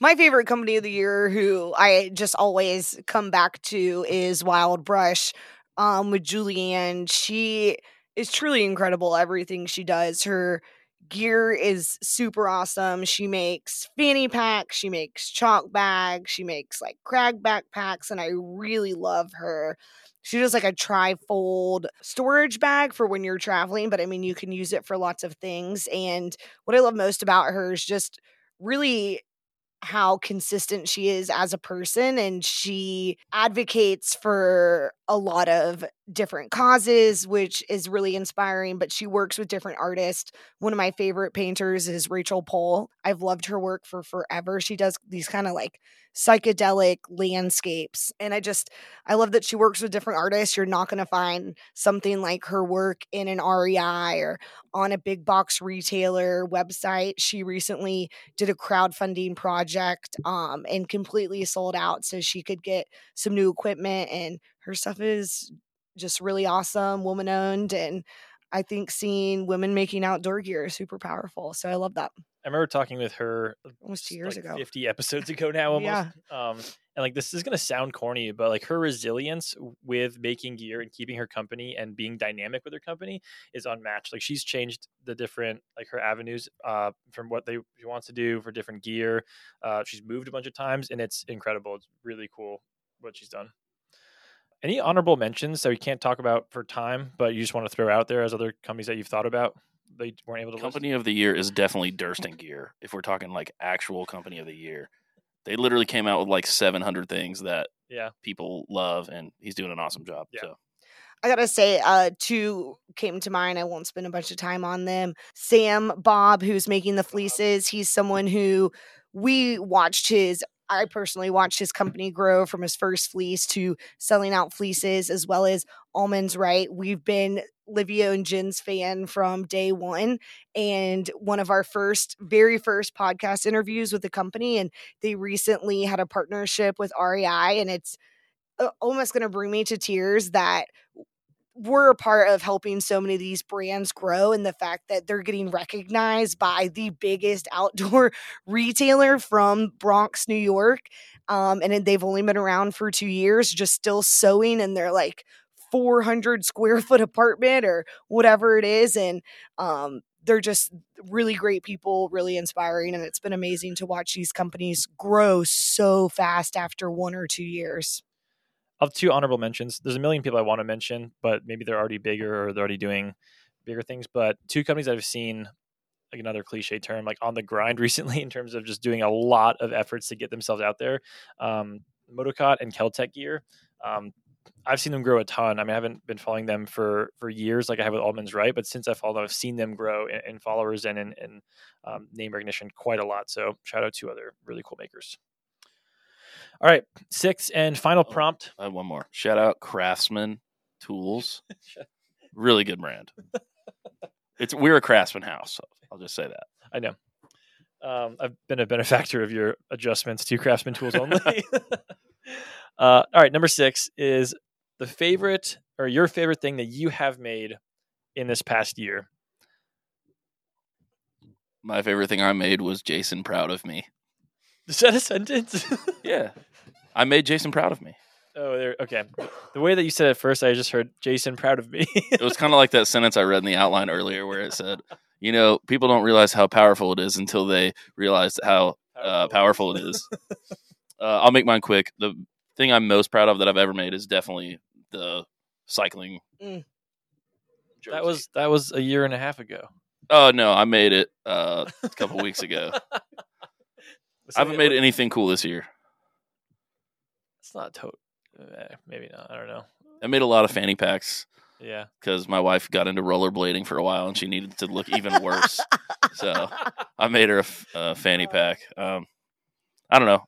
My favorite company of the year, who I just always come back to, is Wild Brush um, with Julianne. She is truly incredible. Everything she does, her gear is super awesome. She makes fanny packs, she makes chalk bags, she makes like crag backpacks, and I really love her. She does like a tri-fold storage bag for when you're traveling, but I mean you can use it for lots of things. And what I love most about her is just really how consistent she is as a person and she advocates for a lot of different causes which is really inspiring but she works with different artists. One of my favorite painters is rachel Pohl. i've loved her work for forever. She does these kind of like psychedelic landscapes and i just i love that she works with different artists. You're not going to find something like her work in an rei or on a big box retailer website. She recently did a crowdfunding project um, and completely sold out so she could get some new equipment and her stuff is just really awesome woman owned and i think seeing women making outdoor gear is super powerful so i love that I remember talking with her almost two years like ago 50 episodes ago now almost. Yeah. Um, and like this is gonna sound corny, but like her resilience with making gear and keeping her company and being dynamic with her company is unmatched. Like she's changed the different like her avenues uh, from what they she wants to do for different gear. Uh, she's moved a bunch of times and it's incredible. It's really cool what she's done. Any honorable mentions that we can't talk about for time, but you just want to throw out there as other companies that you've thought about? They weren't able to list? Company of the year is definitely Durston Gear. If we're talking like actual company of the year, they literally came out with like 700 things that Yeah. people love, and he's doing an awesome job. Yeah. So I gotta say, uh, two came to mind. I won't spend a bunch of time on them. Sam Bob, who's making the fleeces, he's someone who we watched his. I personally watched his company grow from his first fleece to selling out fleeces, as well as Almonds Right. We've been Livio and Jen's fan from day one, and one of our first, very first podcast interviews with the company. And they recently had a partnership with REI, and it's uh, almost going to bring me to tears that we're a part of helping so many of these brands grow and the fact that they're getting recognized by the biggest outdoor retailer from Bronx, New York. Um, and they've only been around for two years, just still sewing in their like 400 square foot apartment or whatever it is. And um, they're just really great people, really inspiring. And it's been amazing to watch these companies grow so fast after one or two years. Of two honorable mentions, there's a million people I want to mention, but maybe they're already bigger or they're already doing bigger things. But two companies I've seen, like another cliche term, like on the grind recently in terms of just doing a lot of efforts to get themselves out there. Um, Motocot and Keltec Gear. Um, I've seen them grow a ton. I mean, I haven't been following them for for years, like I have with Almonds Right, but since I followed them, I've seen them grow in, in followers and in, in um, name recognition quite a lot. So shout out to other really cool makers. All right, six and final Oh. prompt. I have one more. Shout out Craftsman Tools. really good brand. It's we're a Craftsman house. So I'll just say that. I know. Um, I've been a benefactor of your adjustments to Craftsman tools only. uh, all right, number six is the favorite or your favorite thing that you have made in this past year. My favorite thing I made was Jason proud of me. Is that a sentence? Yeah. I made Jason proud of me. oh, there. Okay. The way that you said it first, I just heard Jason proud of me. It was kind of like that sentence I read in the outline earlier where it said, you know, people don't realize how powerful it is until they realize how uh, powerful it is. Uh, I'll make mine quick. The thing I'm most proud of that I've ever made is definitely the cycling. Mm. That was that was a year and a half ago. Oh no, I made it uh, a couple weeks ago. I haven't made anything cool this year. It's not tote. Uh, maybe not. I don't know. I made a lot of fanny packs Yeah. because my wife got into rollerblading for a while and she needed to look even worse. so I made her a, fanny pack. Um, I don't know.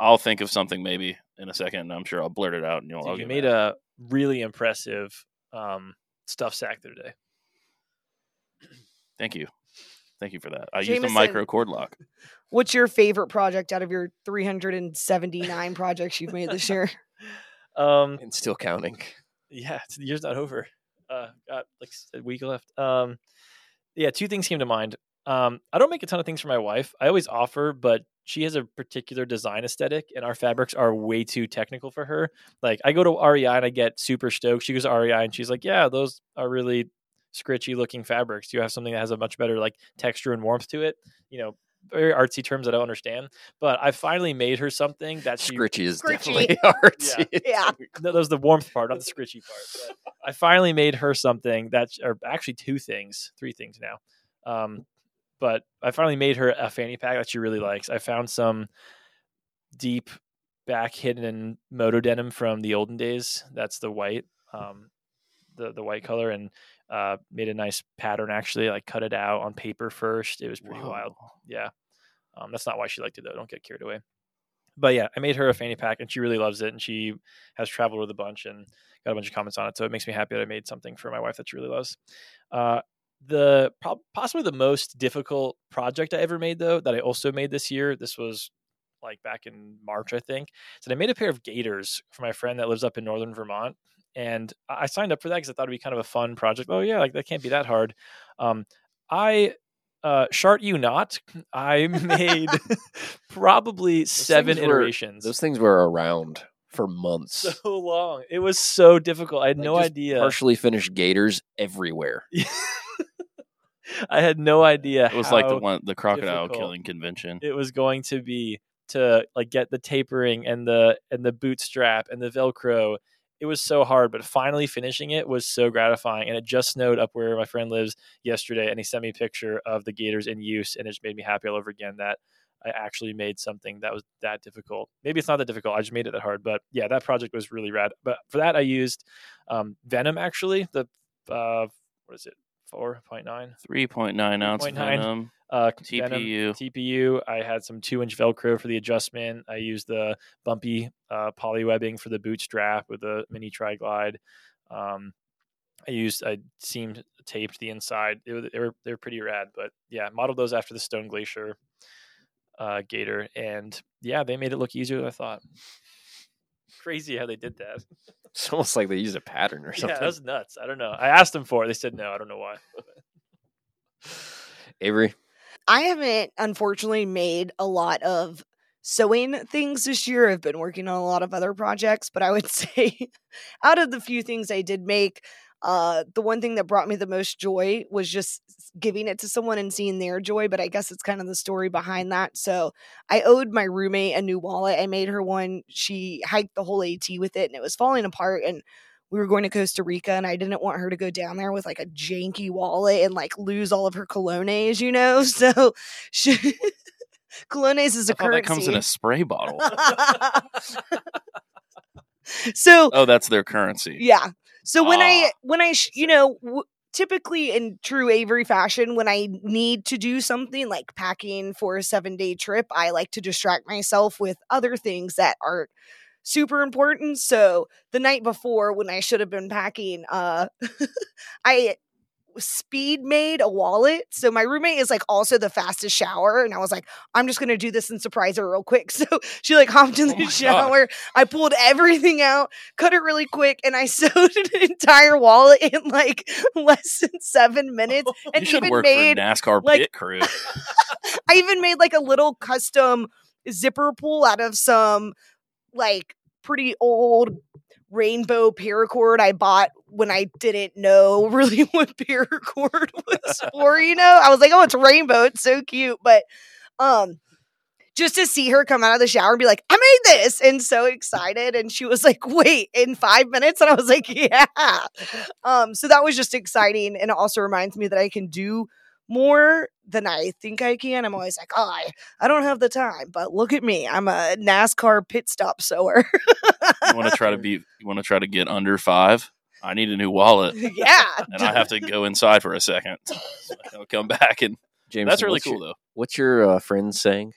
I'll think of something maybe in a second. I'm sure I'll blurt it out and you'll. Dude, you made mad. a really impressive um, stuff sack the other day. Thank you, thank you for that. I used a micro cord lock. What's your favorite project out of your 379 projects you've made this year? Um, And still counting. yeah, it's, the year's not over. Uh, got like a week left. Um, yeah, two things came to mind. Um, I don't make a ton of things for my wife. I always offer, but she has a particular design aesthetic, and our fabrics are way too technical for her. Like, I go to REI and I get super stoked. She goes to REI and she's like, "Yeah, those are really scritchy looking fabrics. Do you have something that has a much better like texture and warmth to it?" You know, very artsy terms that I don't understand. But I finally made her something that she Scritchy is Scritchy. definitely artsy. Yeah. no, that was the warmth part, not the scritchy part. But I finally made her something that, or actually two things, three things now. Um, but I finally made her a fanny pack that she really likes. I found some deep back hidden moto denim from the olden days. That's the white, um, the the white color, and uh, made a nice pattern. Actually, like cut it out on paper first. It was pretty wild. Yeah. Um, that's not why she liked it though. Don't get carried away. But yeah, I made her a fanny pack and she really loves it. And she has traveled with a bunch and got a bunch of comments on it. So it makes me happy that I made something for my wife that she really loves. Uh, the possibly the most difficult project I ever made though that I also made this year. This was like back in March, I think. So I made a pair of gaiters for my friend that lives up in northern Vermont. And I I signed up for that because I thought it'd be kind of a fun project. Oh yeah, like that can't be that hard. Um, I uh shart you not. I made probably seven things were- iterations. Those things were around for months. so long. It was so difficult. I had Like, no idea. Partially finished gaiters everywhere. I had no idea. It was like the one, the crocodile killing convention. it was going to be to like get the tapering and the and the bootstrap and the velcro it was so hard but finally finishing it was so gratifying and it just snowed up where my friend lives yesterday and he sent me a picture of the gaiters in use and it just made me happy all over again that i actually made something that was that difficult. Maybe it's not that difficult i just made it that hard but yeah that project was really rad but for that i used um, venom actually the uh, what is it 4.9 3.9 ounce 3.9. venom. uh, Venom TPU. TPU. I had some two inch Velcro for the adjustment. I used the bumpy uh, poly webbing for the bootstrap with the mini tri glide. Um, I used I seamed taped the inside. It they were they were pretty rad. But yeah, modeled those after the Stone Glacier uh, Gaiter, and yeah, they made it look easier than I thought. Crazy how they did that. It's almost like they used a pattern or something. Yeah, something. that was nuts. I don't know. I asked them for it. They said no. I don't know why. Avery, I haven't unfortunately made a lot of sewing things this year. I've been working on a lot of other projects, but I would say out of the few things I did make, uh, the one thing that brought me the most joy was just giving it to someone and seeing their joy. But I guess it's kind of the story behind that. So I owed my roommate a new wallet. I made her one. She hiked the whole AT with it and it was falling apart. And we were going to Costa Rica and I didn't want her to go down there with like a janky wallet and like lose all of her colognes, you know? So she, colognes is a I currency. that comes in a spray bottle. so oh, that's their currency. yeah. So when I Ah. when I sh- you know w- typically in true Avery fashion when I need to do something like packing for a 7-day trip, I like to distract myself with other things that aren't super important. So the night before when I should have been packing, uh I speed made a wallet. So my roommate is like also the fastest shower. And I was like, I'm just gonna do this and surprise her real quick. So she like hopped in Oh the God. shower. I pulled everything out, cut it really quick, and I sewed an entire wallet in like less than seven minutes. And you should even work made for NASCAR like- pit crew. I even made like a little custom zipper pull out of some like pretty old rainbow paracord I bought when I didn't know really what paracord was for, you know? I was like, oh, it's rainbow. It's so cute. But um just to see her come out of the shower and be like, I made this and so excited. And she was like, wait, in five minutes? And I was like, yeah. Um, so that was just exciting. And it also reminds me that I can do more than I think I can. I'm always like, oh, I, I don't have the time, but look at me. I'm a NASCAR pit stop sewer. You want to try to be? You want to try to get under five? I need a new wallet, yeah. and I have to go inside for a second. I'll come back, and James, that's really cool your- though. What's your uh, friend saying?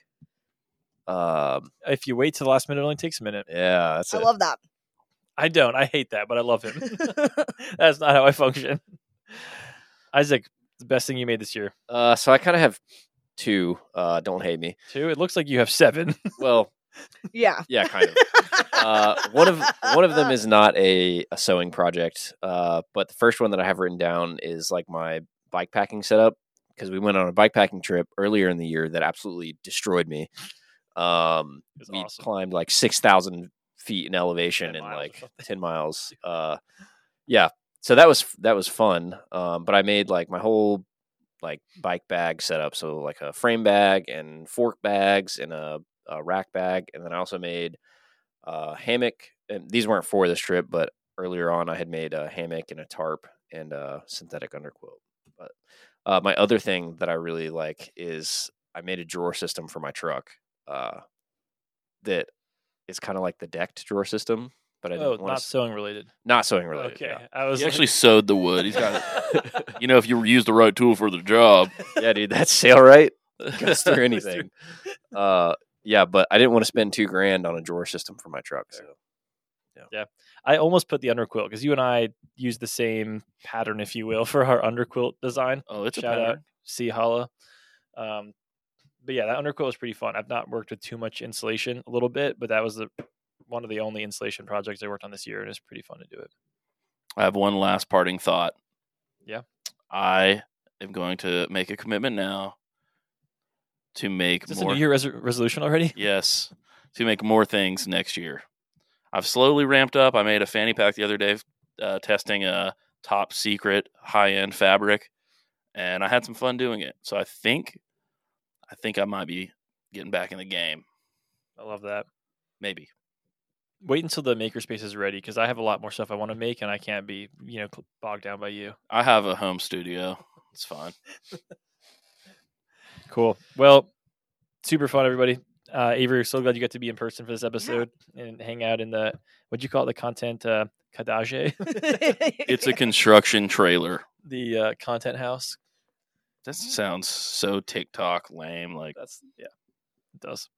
Um, If you wait to the last minute, it only takes a minute. yeah, that's I it. love that. I don't. I hate that, but I love him. That's not how I function. Isaac, the best thing you made this year. Uh, so I kind of have two. Uh, don't hate me. Two. It looks like you have seven. Well, yeah. yeah, kind of. uh, one of one of them is not a, a sewing project, uh, but the first one that I have written down is like my bike packing setup because we went on a bike packing trip earlier in the year that absolutely destroyed me. Um, It was we awesome. climbed like six thousand feet in elevation 10 in like ten miles. Uh, yeah, so that was that was fun. Um, but I made like my whole like bike bag setup, so like a frame bag and fork bags and a, a rack bag, and then I also made a hammock. And these weren't for this trip, but earlier on I had made a hammock and a tarp and a synthetic underquilt. But uh, my other thing that I really like is I made a drawer system for my truck. Uh, that is kind of like the decked drawer system, but I Oh, didn't want not to sewing related. not sewing related. Okay, yeah. I was He like- actually sewed the wood. He's got it. You know, if you use the right tool for the job, yeah, dude, that's sale right. Goes through anything. uh, yeah, but I didn't want to spend two grand on a drawer system for my truck. So yeah. I almost put the underquilt because you and I use the same pattern, if you will, for our underquilt design. Oh, it's a Shout out pattern. C Holla. Um, but yeah, that underquilt was pretty fun. I've not worked with too much insulation, a little bit, but that was the one of the only insulation projects I worked on this year, and it's pretty fun to do it. I have one last parting thought. Yeah. I am going to make a commitment now to make Is this more. a New Year res- resolution already? Yes, to make more things next year. I've slowly ramped up. I made a fanny pack the other day, uh, testing a top secret high end fabric, and I had some fun doing it. So I think, I think I might be getting back in the game. I love that. Maybe. Wait until the makerspace is ready because I have a lot more stuff I want to make, and I can't be you know bogged down by you. I have a home studio. It's fine. Cool. Well, super fun, everybody. Uh, Avery, so glad you got to be in person for this episode and hang out in the what'd you call it? The content uh, cadage, It's a construction trailer. the uh, content house. That sounds so TikTok lame. Like That's yeah, it does.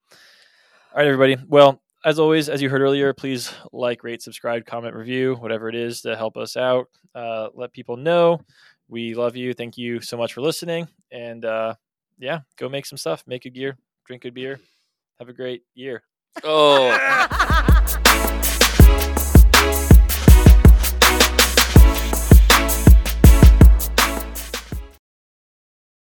All right, everybody. Well, as always, as you heard earlier, please like, rate, subscribe, comment, review, whatever it is to help us out. Uh, let people know we love you. Thank you so much for listening. And uh, yeah, go make some stuff. Make good gear. Drink good beer. Have a great year. oh.